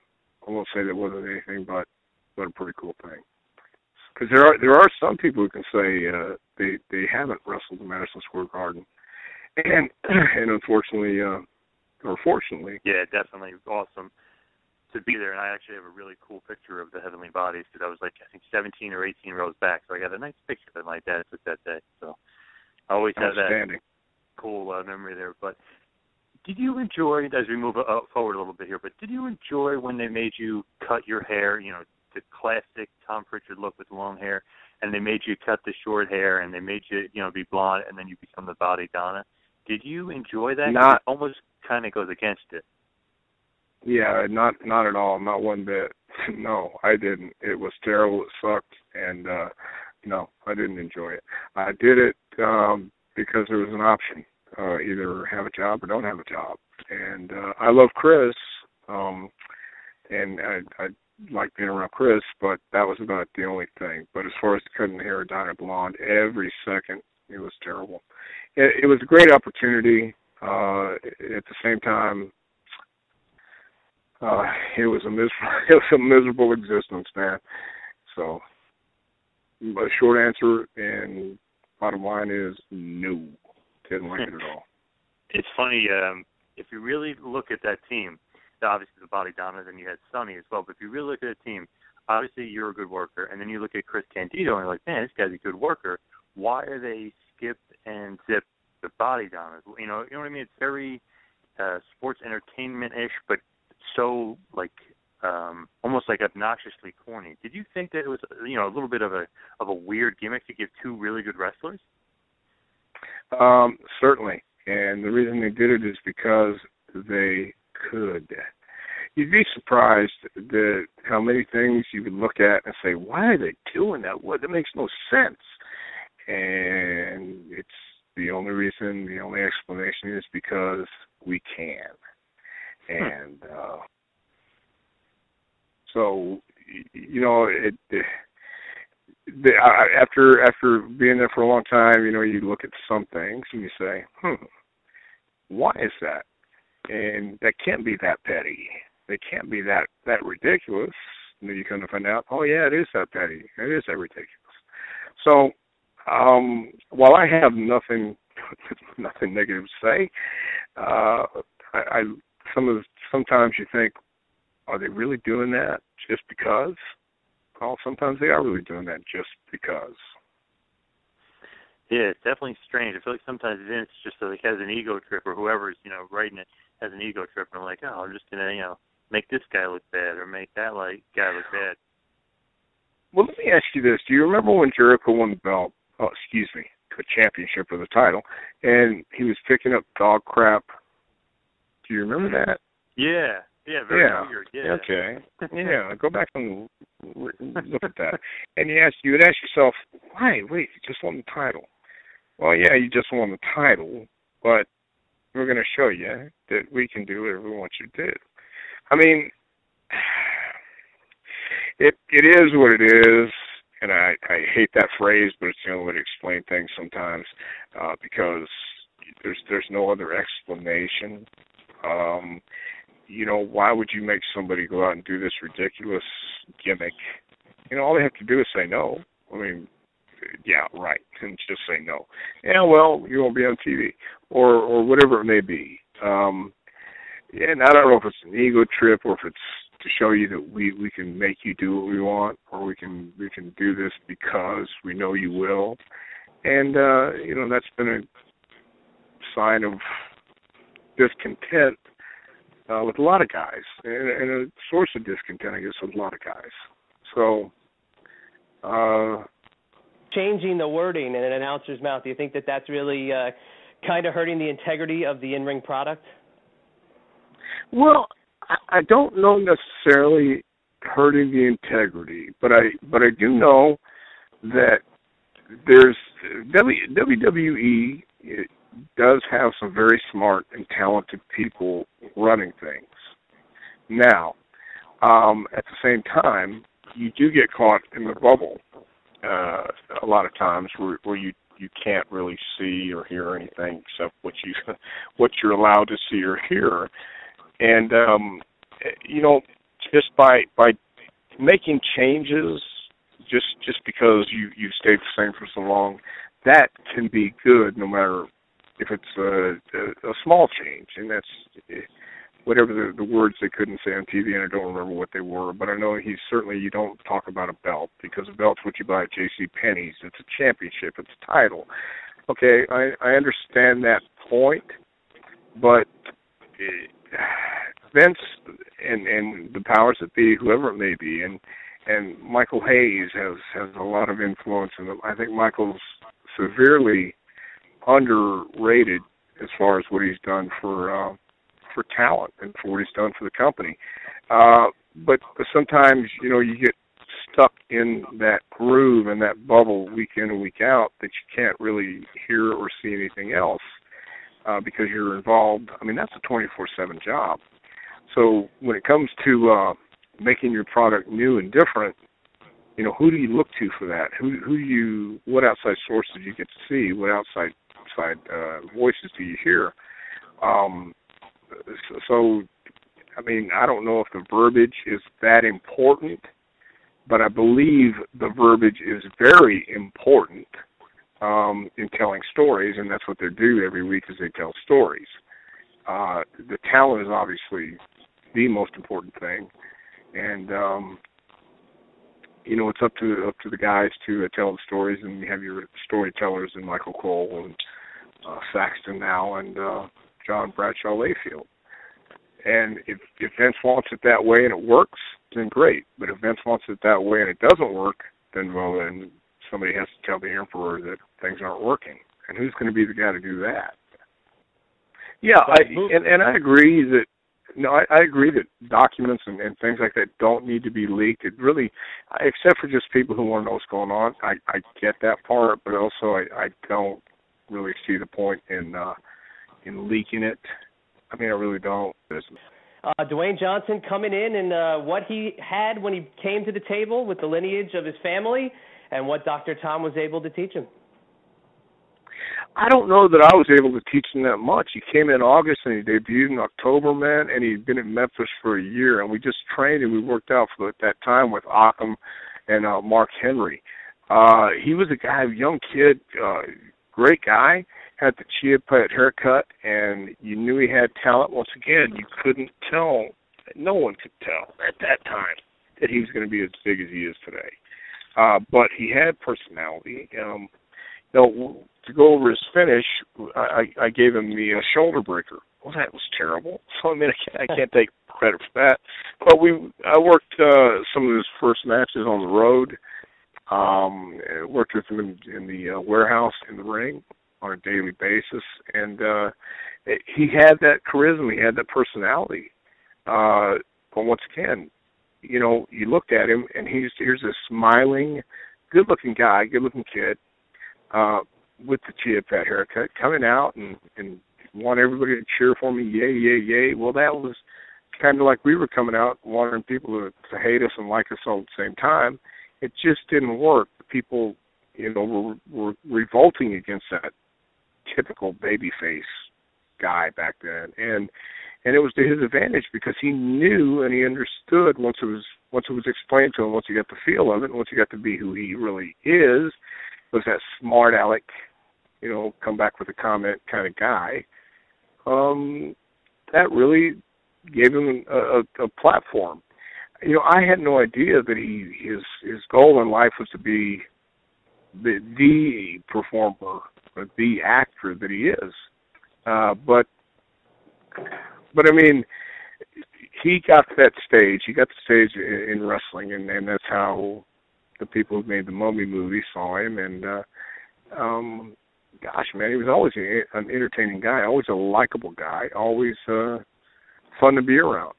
I won't say that wasn't anything but but a pretty cool thing. Because there are there are some people who can say uh, they they haven't wrestled in Madison Square Garden, and *clears throat* and unfortunately, uh, or fortunately, yeah, definitely awesome to be there. And I actually have a really cool picture of the Heavenly Bodies because I was like I think 17 or 18 rows back, so I got a nice picture that my dad took that day. So I always have that cool uh, memory there. But did you enjoy, as we move uh, forward a little bit here, but did you enjoy when they made you cut your hair, you know, the classic Tom Prichard look with long hair, and they made you cut the short hair, and they made you, you know, be blonde, and then you become the body Donna? Did you enjoy that? Not it almost kind of goes against it. Yeah, not not at all, not one bit. *laughs* no, I didn't. It was terrible. It sucked, and uh no, I didn't enjoy it. I did it um because there was an option. Uh either have a job or don't have a job. And uh I love Chris, um and I I like being around Chris, but that was about the only thing. But as far as cutting the hair dyeing blonde, every second it was terrible. It, it was a great opportunity. Uh at the same time uh it was a miserable *laughs* it was a miserable existence, man. So a short answer and bottom line is no. Didn't like it at all. *laughs* It's funny, um, if you really look at that team, obviously the Body Donnas and you had Sunny as well, but if you really look at the team, obviously you're a good worker and then you look at Chris Candido and you're like, Man, this guy's a good worker. Why are they skip and zip the Body Donnas? You know, you know what I mean? It's very uh sports entertainment ish, but so like um almost like obnoxiously corny. Did you think that it was you know a little bit of a of a weird gimmick to give two really good wrestlers? Um, certainly. And the reason they did it is because they could. You'd be surprised that how many things you could look at and say, "Why are they doing that? What? That makes no sense." And it's the only reason, the only explanation is because we can. And uh so you know it, the, after after being there for a long time, you know, you look at some things and you say, "Hmm, why is that?" And that can't be that petty. It can't be that that ridiculous. And then you come to find out, oh yeah, it is that petty. It is that ridiculous. So Um, while I have nothing *laughs* nothing negative to say, uh, I, I some of sometimes you think, are they really doing that just because? Well, sometimes they are really doing that just because. Yeah, it's definitely strange. I feel like sometimes Vince just like has an ego trip, or whoever's you know writing it has an ego trip, and I'm like, oh, I'm just gonna you know make this guy look bad or make that like guy look bad. Well, let me ask you this: Do you remember when Jericho won the belt? Oh, excuse me, the championship or the title, and he was picking up dog crap. Do you remember that? Yeah, yeah, very yeah. weird. Yeah. Okay. *laughs* Yeah, go back and look at that. And you ask, you would ask yourself, why? Wait, you just won the title. Well, yeah, you just won the title, but we're going to show you that we can do whatever we want you to do. I mean, *sighs* it it is what it is, and I I hate that phrase, but it's the only way to explain things sometimes, uh, because there's there's no other explanation. Um, you know, why would you make somebody go out and do this ridiculous gimmick? You know, all they have to do is say no. I mean, yeah, right, *laughs* and just say no. Yeah, well, you won't be on TV, or or whatever it may be. Um, and I don't know if it's an ego trip or if it's to show you that we we can make you do what we want, or we can we can do this because we know you will. And uh, you know, that's been a sign of discontent uh, with a lot of guys, and, and a source of discontent, I guess, with a lot of guys. So, uh, changing the wording in an announcer's mouth, do you think that that's really uh, kind of hurting the integrity of the in-ring product? Well, I, I don't know necessarily hurting the integrity, but I but I do know that there's WWE does have some very smart and talented people running things. Now, um, at the same time, you do get caught in the bubble uh, a lot of times where, where you you can't really see or hear anything except what you *laughs* what you're allowed to see or hear, and um, you know just by by making changes just just because you you stayed the same for so long, that can be good no matter if it's a, a, a small change, and that's whatever the, the words they couldn't say on TV, and I don't remember what they were, but I know he's certainly you don't talk about a belt because a belt's what you buy at J.C. Penney's. It's a championship. It's a title. Okay, I I understand that point, but uh, Vince and and the powers that be, whoever it may be, and and Michael Hayes has has a lot of influence, and I think Michael's severely underrated as far as what he's done for uh, for talent and for what he's done for the company. Uh, but sometimes you know you get stuck in that groove and that bubble week in and week out that you can't really hear or see anything else uh, because you're involved. I mean that's a 24/7 job. So when it comes to uh, making your product new and different, you know who do you look to for that? Who who do you what outside sources you get to see? What outside outside uh, voices do you hear? Um, so, I mean, I don't know if the verbiage is that important, but I believe the verbiage is very important um, in telling stories, and that's what they do every week is they tell stories. Uh, the talent is obviously the most important thing, and um, you know it's up to up to the guys to uh, tell the stories, and you have your storytellers and Michael Cole and uh, Saxton now and uh, John Bradshaw Layfield. And if if Vince wants it that way and it works, then great. But if Vince wants it that way and it doesn't work, then well then somebody has to tell the emperor that things aren't working. And who's going to be the guy to do that? Yeah, I and and I agree that no, I, I agree that documents and, and things like that don't need to be leaked. It really, except for just people who want to know what's going on, I I get that part, but also I I don't really see the point in uh in leaking it. I mean, I really don't. Uh, Dwayne Johnson coming in and uh, what he had when he came to the table with the lineage of his family and what Dr. Tom was able to teach him. I don't know that I was able to teach him that much. He came in August and he debuted in October, man, and he'd been in Memphis for a year, and we just trained and we worked out for at that time with Achim and uh, Mark Henry. Uh, he was a guy, young kid, uh, great guy, had the chia pet haircut, and you knew he had talent. Once again, you couldn't tell, no one could tell at that time that he was going to be as big as he is today. Uh, but he had personality. Um, you know, to go over his finish, I, I gave him the uh, shoulder breaker. Well, that was terrible. *laughs* So I mean, I can't, I can't take credit for that. But we, I worked uh, some of his first matches on the road. Um, worked with him in, in the uh, warehouse in the ring on a daily basis, and uh, he had that charisma, he had that personality. Uh, but once again, you know, you looked at him, and he's here's a smiling, good-looking guy, good-looking kid, uh, with the chia pet haircut, coming out and and want everybody to cheer for me, yay, yay, yay. Well, that was kind of like we were coming out wanting people to, to hate us and like us all at the same time. It just didn't work. People, you know, were, were revolting against that typical baby face guy back then, and and it was to his advantage because he knew and he understood once it was once it was explained to him, once he got the feel of it, once he got to be who he really is, was that smart aleck, you know, come back with a comment kind of guy. Um, that really gave him a, a, a platform. You know, I had no idea that he his his goal in life was to be the the performer, or the actor that he is. Uh, but but I mean, he got to that stage. He got the stage in, in wrestling, and and that's how the people who made the Mummy movie saw him. And uh, um, gosh, man, he was always an entertaining guy, always a likable guy, always uh, fun to be around.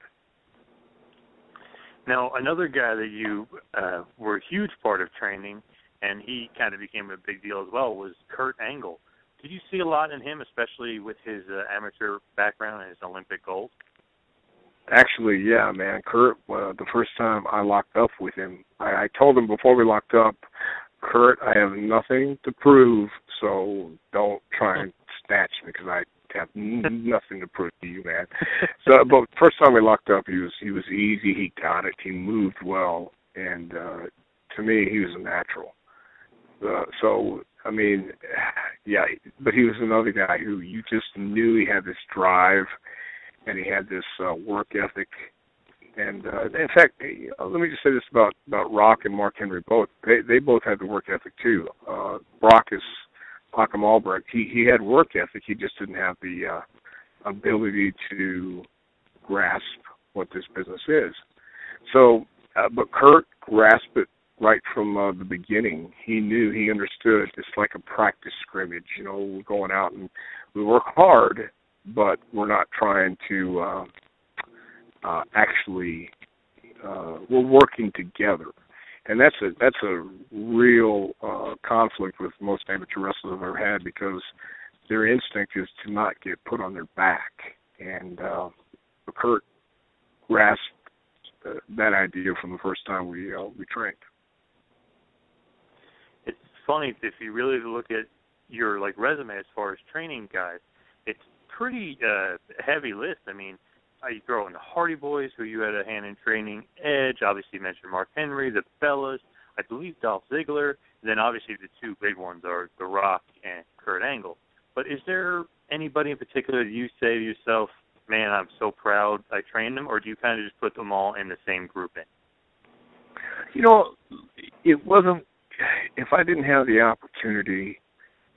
Now, another guy that you uh, were a huge part of training, and he kind of became a big deal as well, was Kurt Angle. Did you see a lot in him, especially with his uh, amateur background and his Olympic gold? Actually, yeah, man. Kurt, uh, the first time I locked up with him, I, I told him before we locked up, Kurt, I have nothing to prove, so don't try and snatch me because I have *laughs* nothing to prove to you, man. So, but first time we locked up, he was he was easy. He got it. He moved well, and uh, to me, he was a natural. Uh, so I mean, *sighs* yeah, but he was another guy who you just knew he had this drive, and he had this uh, work ethic. And uh, in fact, uh, let me just say this about about Rock and Mark Henry both. They they both had the work ethic too. Uh, Brock is Malcolm Albrecht. He he had work ethic. He just didn't have the uh, ability to grasp what this business is. So, uh, but Kurt grasped it right from uh, the beginning. He knew, he understood. It's like a practice scrimmage. You know, we're going out and we work hard, but we're not trying to uh, uh, actually. Uh, we're working together, and that's a that's a real uh, conflict with most amateur wrestlers I've ever had because their instinct is to not get put on their back. And uh, Kurt grasped uh, that idea from the first time we uh, we trained It's funny if you really look at your like resume as far as training guys, it's pretty uh heavy list. I mean, you throw in the Hardy Boys, who you had a hand in training, Edge, obviously you mentioned Mark Henry, the Bellas, I believe Dolph Ziggler, and then obviously the two big ones are The Rock and Kurt Angle. But is there anybody in particular that you say to yourself, man, I'm so proud I trained them, or do you kind of just put them all in the same grouping? You know, it wasn't if I didn't have the opportunity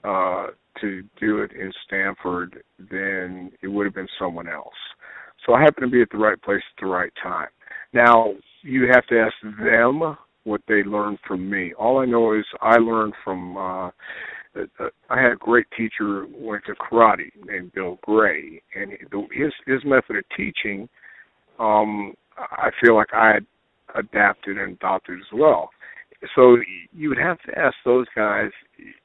uh, to do it in Stamford, then it would have been someone else. So I happened to be at the right place at the right time. Now you have to ask them what they learned from me. All I know is I learned from. Uh, uh, I had a great teacher went to karate named Bill Gray, and his his method of teaching, um, I feel like I had adapted and adopted as well so you would have to ask those guys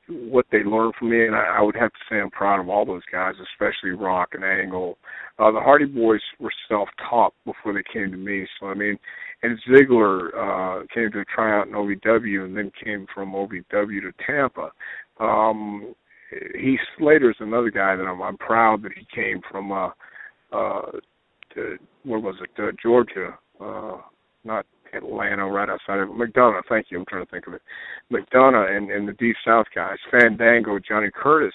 what they learned from me, and I, I would have to say I'm proud of all those guys, especially Rock and Angle. Uh, the Hardy Boys were self-taught before they came to me, so I mean, and Ziggler uh, came to try out in OVW and then came from OVW to Tampa. Um, Heath Slater's another guy that I'm, I'm proud that he came from. Uh, uh, to, what was it? Uh, Georgia, uh, not Atlanta, right outside of McDonough. Thank you. I'm trying to think of it. McDonough and, and the Deep South guys, Fandango, Johnny Curtis.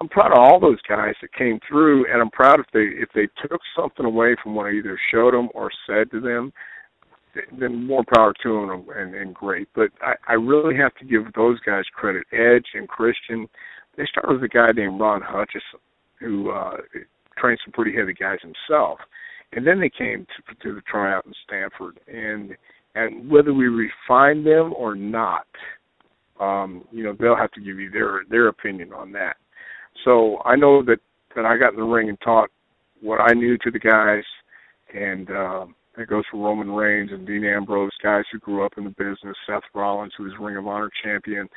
I'm proud of all those guys that came through, and I'm proud if they if they took something away from what I either showed them or said to them, then more power to them and, and great. But I, I really have to give those guys credit. Edge and Christian, they started with a guy named Ron Hutchison, who uh, trained some pretty heavy guys himself, and then they came to, to the tryout in Stamford, and and whether we refine them or not, um, you know, they'll have to give you their their opinion on that. So I know that that I got in the ring and taught what I knew to the guys, and uh, that goes for Roman Reigns and Dean Ambrose, guys who grew up in the business. Seth Rollins, who is Ring of Honor champion.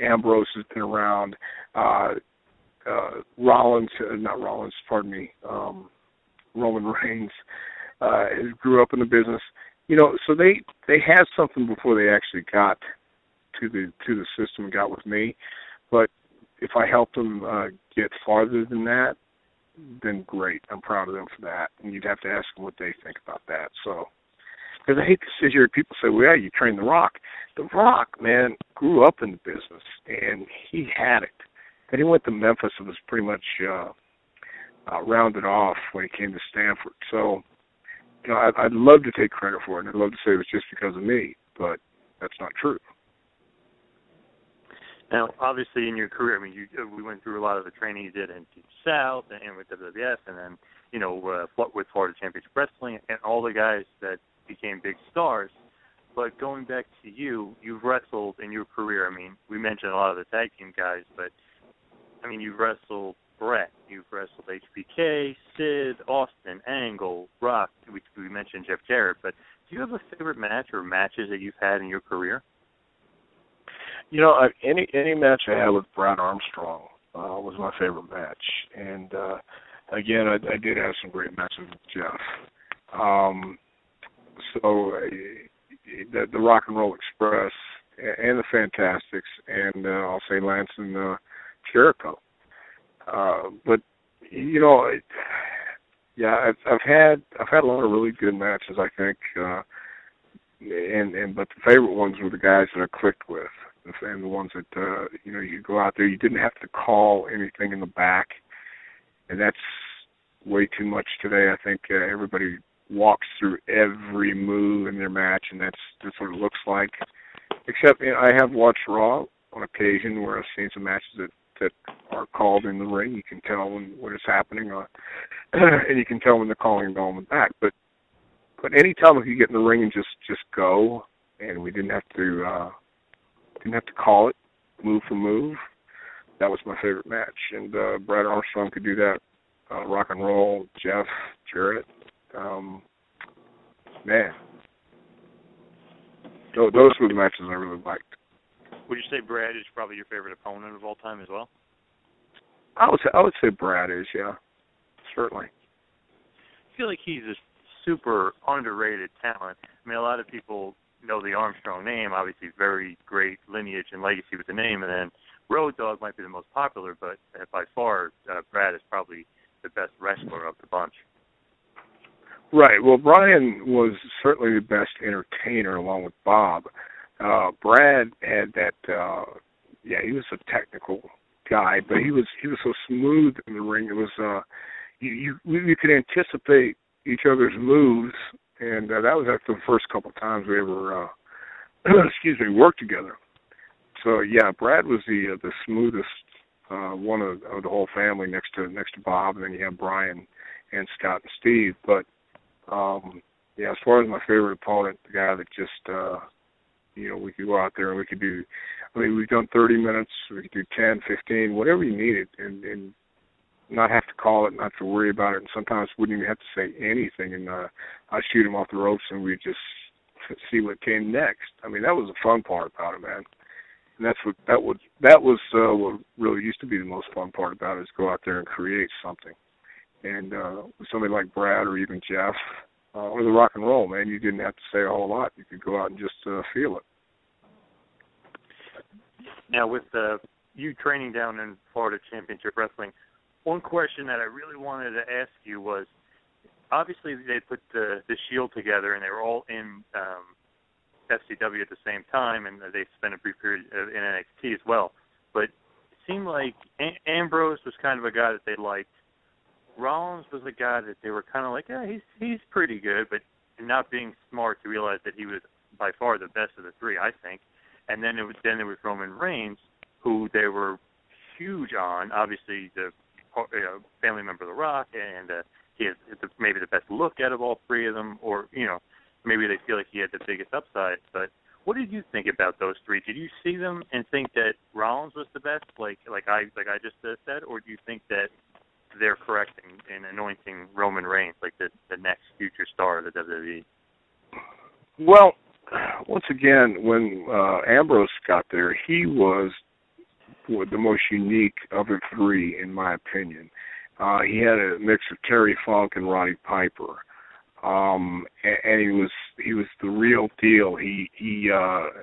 Ambrose has been around. Uh, uh, Rollins, uh, not Rollins, pardon me. Um, Roman *laughs* Reigns uh, grew up in the business. You know, so they they had something before they actually got to the to the system and got with me. But if I helped them uh, get farther than that, then great. I'm proud of them for that. And you'd have to ask them what they think about that. So, because I hate to sit here and people say, "Well, yeah, you trained The Rock." The Rock, man, grew up in the business and he had it. Then he went to Memphis and was pretty much uh, uh, rounded off when he came to Stamford. So, you know, I'd, I'd love to take credit for it, and I'd love to say it was just because of me, but that's not true. Now, obviously, in your career, I mean, you uh, we went through a lot of the training you did in Deep South and with WWF, and then you know uh, with Florida Championship Wrestling, and all the guys that became big stars. But going back to you, you've wrestled in your career. I mean, we mentioned a lot of the tag team guys, but I mean, you've wrestled Bret, you've wrestled HBK, Sid, Austin, Angle, Rock. We, we mentioned Jeff Jarrett, but do you have a favorite match or matches that you've had in your career? You know, I, any any match I had with Brad Armstrong uh, was my favorite match, and uh, again, I, I did have some great matches with Jeff. Um, so uh, the, the Rock and Roll Express and the Fantastics, and uh, I'll say Lance and uh, Jericho. Uh, but you know, it, yeah, I've, I've had I've had a lot of really good matches. I think, uh, and and but the favorite ones were the guys that I clicked with, and the ones that uh, you know you go out there, you didn't have to call anything in the back, and that's way too much today. I think uh, everybody walks through every move in their match, and that's that's what it looks like. Except you know, I have watched Raw on occasion where I've seen some matches that that are called in the ring. You can tell when what is happening, uh, *clears throat* and you can tell when they're calling the element back. But but anytime if you get in the ring and just just go, and we didn't have to uh, didn't have to call it move for move. That was my favorite match, and uh, Brad Armstrong could do that. Uh, rock and roll, Jeff Jarrett, um, man, those, those were the matches I really liked. Would you say Brad is probably your favorite opponent of all time as well? I would say I would say Brad is, yeah, certainly. I feel like he's a super underrated talent. I mean, a lot of people know the Armstrong name, obviously very great lineage and legacy with the name, and then Road Dog might be the most popular, but by far uh, Brad is probably the best wrestler of the bunch. Right. Well, Brian was certainly the best entertainer along with Bob uh Brad had that uh yeah, he was a technical guy, but he was he was so smooth in the ring. It was uh you you you could anticipate each other's moves and uh, that was after the first couple times we ever uh *clears throat* excuse me, worked together. So yeah, Brad was the uh, the smoothest uh one of, of the whole family next to next to Bob and then you have Brian and Scott and Steve. But um yeah, as far as my favorite opponent, the guy that just uh you know, we could go out there and we could do. I mean, we've done 30 minutes. We could do 10, 15, whatever you needed, and and not have to call it, not to worry about it. And sometimes wouldn't even have to say anything, and uh, I shoot him off the ropes, and we just see what came next. I mean, that was the fun part about it, man. And that's what that was. That was uh, what really used to be the most fun part about it is go out there and create something. And uh, somebody like Brad or even Jeff, uh, or the rock and roll, man. You didn't have to say a whole lot. You could go out and just uh, feel it. Now, with uh, you training down in Florida Championship Wrestling, one question that I really wanted to ask you was, obviously they put the the Shield together and they were all in um, FCW at the same time, and they spent a brief period in NXT as well. But it seemed like a- Ambrose was kind of a guy that they liked. Rollins was a guy that they were kind of like, yeah, he's he's pretty good, but not being smart to realize that he was by far the best of the three, I think. And then it was then there was Roman Reigns, who they were huge on. Obviously, the you know, family member of The Rock, and uh, he has maybe the best look out of all three of them, or you know, maybe they feel like he had the biggest upside. But what did you think about those three? Did you see them and think that Rollins was the best, like like I like I just uh, said, or do you think that they're correct in, in anointing Roman Reigns like the the next future star of the WWE? Well, once again, when uh, Ambrose got there, he was the most unique of the three, in my opinion. Uh, he had a mix of Terry Funk and Roddy Piper, um, and, and he was he was the real deal. He he uh,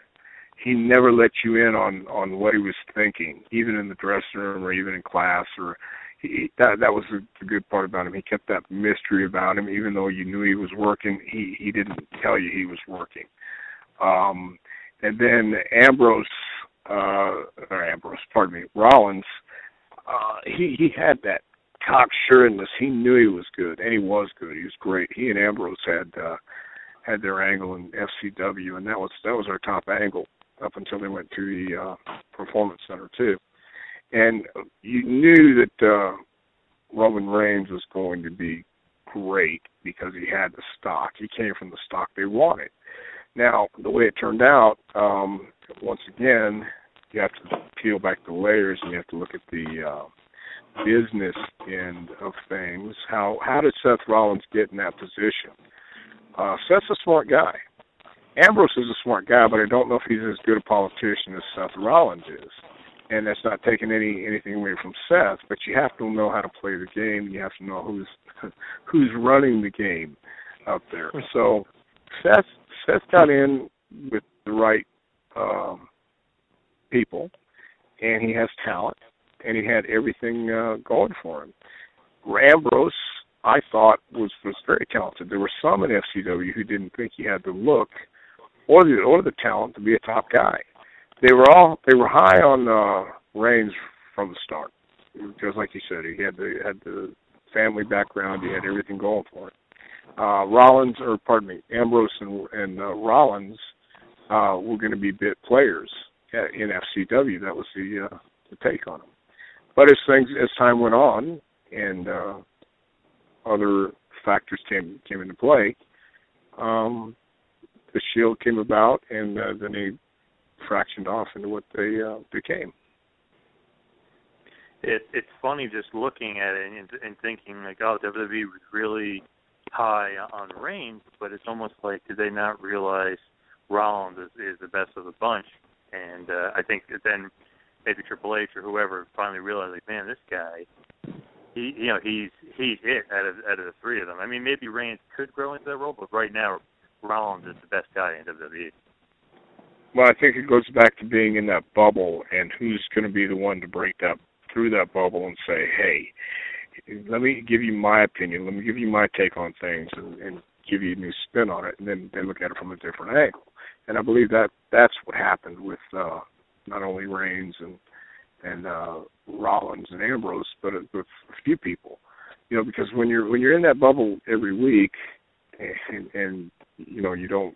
he never let you in on on what he was thinking, even in the dressing room or even in class or he, that that was the, good part about him. He kept that mystery about him, even though you knew he was working. He he didn't tell you he was working. Um, and then Ambrose, uh, or Ambrose, pardon me, Rollins. Uh, he he had that cocksureness. He knew he was good, and he was good. He was great. He and Ambrose had uh, had their angle in FCW, and that was that was our top angle up until they went to the uh, Performance Center too and you knew that uh, Roman Reigns was going to be great because he had the stock. He came from the stock they wanted. Now, the way it turned out, um, once again, you have to peel back the layers and you have to look at the uh, business end of things. How how did Seth Rollins get in that position? Uh, Seth's a smart guy. Ambrose is a smart guy, but I don't know if he's as good a politician as Seth Rollins is and that's not taking any anything away from Seth, but you have to know how to play the game. You have to know who's *laughs* who's running the game up there. So Seth Seth got in with the right um, people, and he has talent, and he had everything uh, going for him. Ambrose, I thought was was very talented. There were some in FCW who didn't think he had the look or the or the talent to be a top guy they were all they were high on uh Reigns from the start. Just like you said, he had the had the family background, he had everything going for it. Uh Rollins or pardon me, Ambrose and and uh, Rollins uh were going to be bit players in FCW. That was the uh the take on them. But as things as time went on and uh other factors came came into play, um the Shield came about, and uh, then they fractioned off into what they uh, became. It, it's funny just looking at it and, and thinking like, oh, WWE was really high on Reigns, but it's almost like did they not realize Rollins is, is the best of the bunch? And uh, I think then maybe Triple H or whoever finally realized, like, man, this guy, he, you know, he's he's it out of out of the three of them. I mean, maybe Reigns could grow into that role, but right now Rollins is the best guy in WWE. Well, I think it goes back to being in that bubble and who's going to be the one to break that through that bubble and say, "Hey, let me give you my opinion. Let me give you my take on things, and, and give you a new spin on it, and then then look at it from a different angle." And I believe that that's what happened with uh, not only Reigns and and uh, Rollins and Ambrose, but with a few people. You know, because when you're when you're in that bubble every week, and, and you know you don't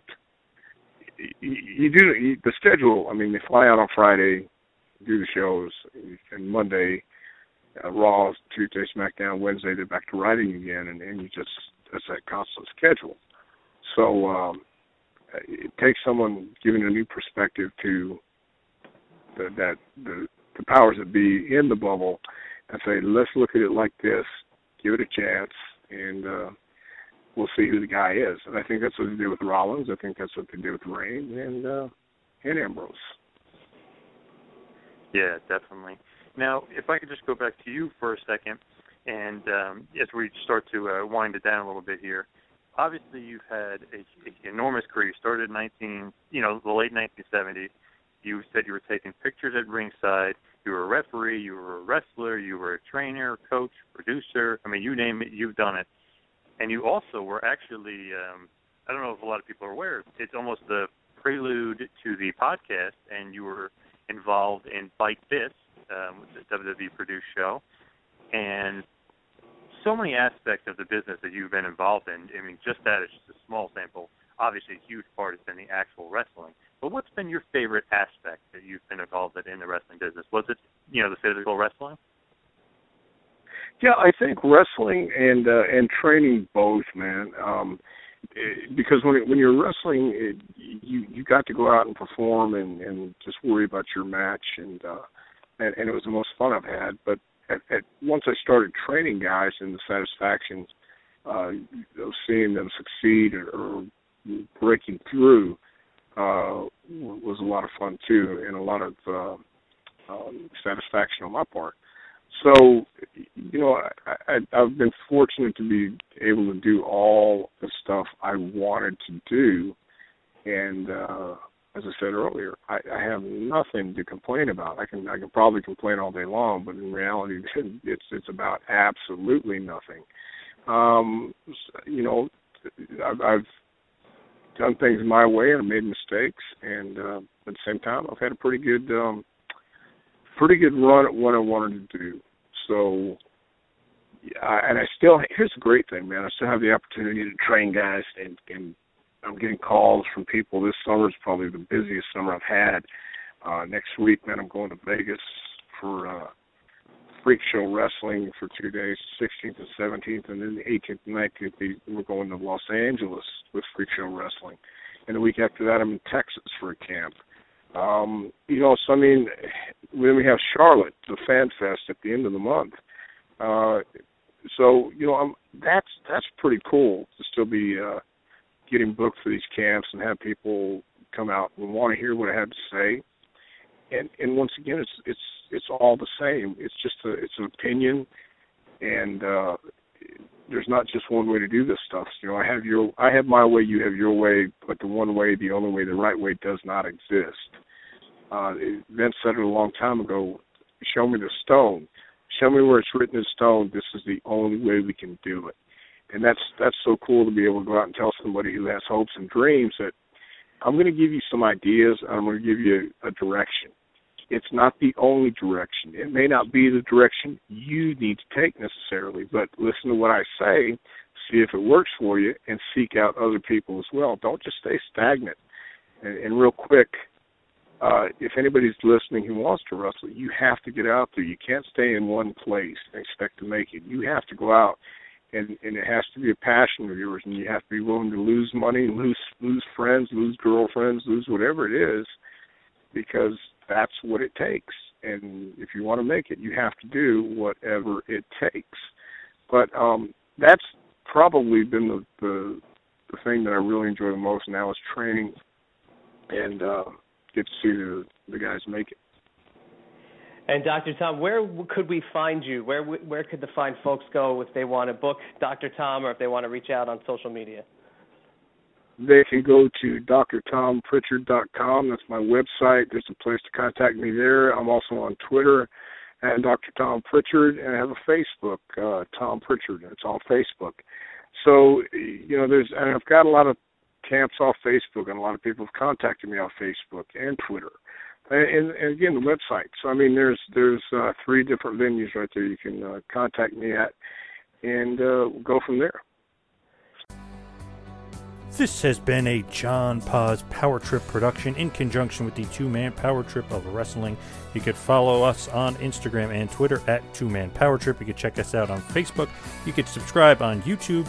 you do you, the schedule. I mean, they fly out on Friday, do the shows, and Monday, uh, Raw, Tuesday, SmackDown, Wednesday, they're back to writing again, and, and you just that's that constant schedule. So um, it takes someone giving a new perspective to the, that the the powers that be in the bubble and say, let's look at it like this, give it a chance, and uh, we'll see who the guy is. And I think that's what they did with Rollins. I think that's what they did with Reigns and uh, and Ambrose. Yeah, definitely. Now, if I could just go back to you for a second, and um, as we start to uh, wind it down a little bit here, obviously you've had an enormous career. You started in 19, you know, the late 1970s. You said you were taking pictures at ringside. You were a referee. You were a wrestler. You were a trainer, coach, producer. I mean, you name it, you've done it and you also were actually um, I don't know if a lot of people are aware. It's almost the prelude to the podcast, and you were involved in Bite This, um, the WWE produced show, and so many aspects of the business that you've been involved in. I mean, just that is just a small sample. Obviously, a huge part has been the actual wrestling. But what's been your favorite aspect that you've been involved in in the wrestling business? Was it, you know, the physical wrestling? Yeah, I think wrestling and uh, and training both, man. Um, because when when you're wrestling, it, you you got to go out and perform and and just worry about your match, and uh, and, and it was the most fun I've had. But at, at once I started training guys, and the satisfaction uh, of seeing them succeed or, or breaking through uh, was a lot of fun too, and a lot of uh, um, satisfaction on my part. So, you know, I, I, I've been fortunate to be able to do all the stuff I wanted to do, and uh, as I said earlier, I, I have nothing to complain about. I can I can probably complain all day long, but in reality, *laughs* it's it's about absolutely nothing. Um, you know, I've, I've done things my way and made mistakes, and uh, at the same time, I've had a pretty good um, pretty good run at what I wanted to do. So, yeah, and I still here's the great thing, man. I still have the opportunity to train guys, and and I'm getting calls from people. This summer is probably the busiest summer I've had. Uh, next week, man, I'm going to Vegas for uh, Freak Show Wrestling for two days, 16th and 17th, and then the 18th and 19th, we're going to Los Angeles with Freak Show Wrestling. And the week after that, I'm in Texas for a camp. Um, you know, so I mean, then we have Charlotte, the Fan Fest at the end of the month. Uh, so you know, I'm, that's that's pretty cool to still be uh, getting booked for these camps and have people come out and want to hear what I have to say. And and once again, it's it's it's all the same. It's just a it's an opinion, and uh, there's not just one way to do this stuff. You know, I have your I have my way, you have your way, but the one way, the only way, the right way does not exist. Uh, Vince said it a long time ago. Show me the stone. Show me where it's written in stone. This is the only way we can do it. And that's that's so cool to be able to go out and tell somebody who has hopes and dreams that I'm going to give you some ideas. I'm going to give you a direction it's not the only direction. It may not be the direction you need to take necessarily, but listen to what I say, see if it works for you, and seek out other people as well. Don't just stay stagnant. And, and real quick, uh, if anybody's listening who wants to wrestle, you have to get out there. You can't stay in one place and expect to make it. You have to go out, and and it has to be a passion of yours, and you have to be willing to lose money, lose lose friends, lose girlfriends, lose whatever it is, because that's what it takes. And if you want to make it, you have to do whatever it takes. But um, that's probably been the, the the thing that I really enjoy the most now is training and uh, get to see the, the guys make it. And Dr. Tom, where could we find you? Where where could the fine folks go if they want to book Dr. Tom or if they want to reach out on social media? they can go to drtomprichard.com. That's my website. There's a place to contact me there. I'm also on Twitter and Dr. Tom Prichard, and I have a Facebook, uh, Tom Prichard. It's on Facebook. So, you know, there's, and I've got a lot of camps off Facebook, and a lot of people have contacted me on Facebook and Twitter. And, and again, the website. So, I mean, there's there's uh, three different venues right there you can uh, contact me at, and uh, go from there. This has been a John Poz Power Trip production in conjunction with the Two Man Power Trip of Wrestling. You could follow us on Instagram and Twitter at Two Man Power Trip. You could check us out on Facebook. You could subscribe on YouTube.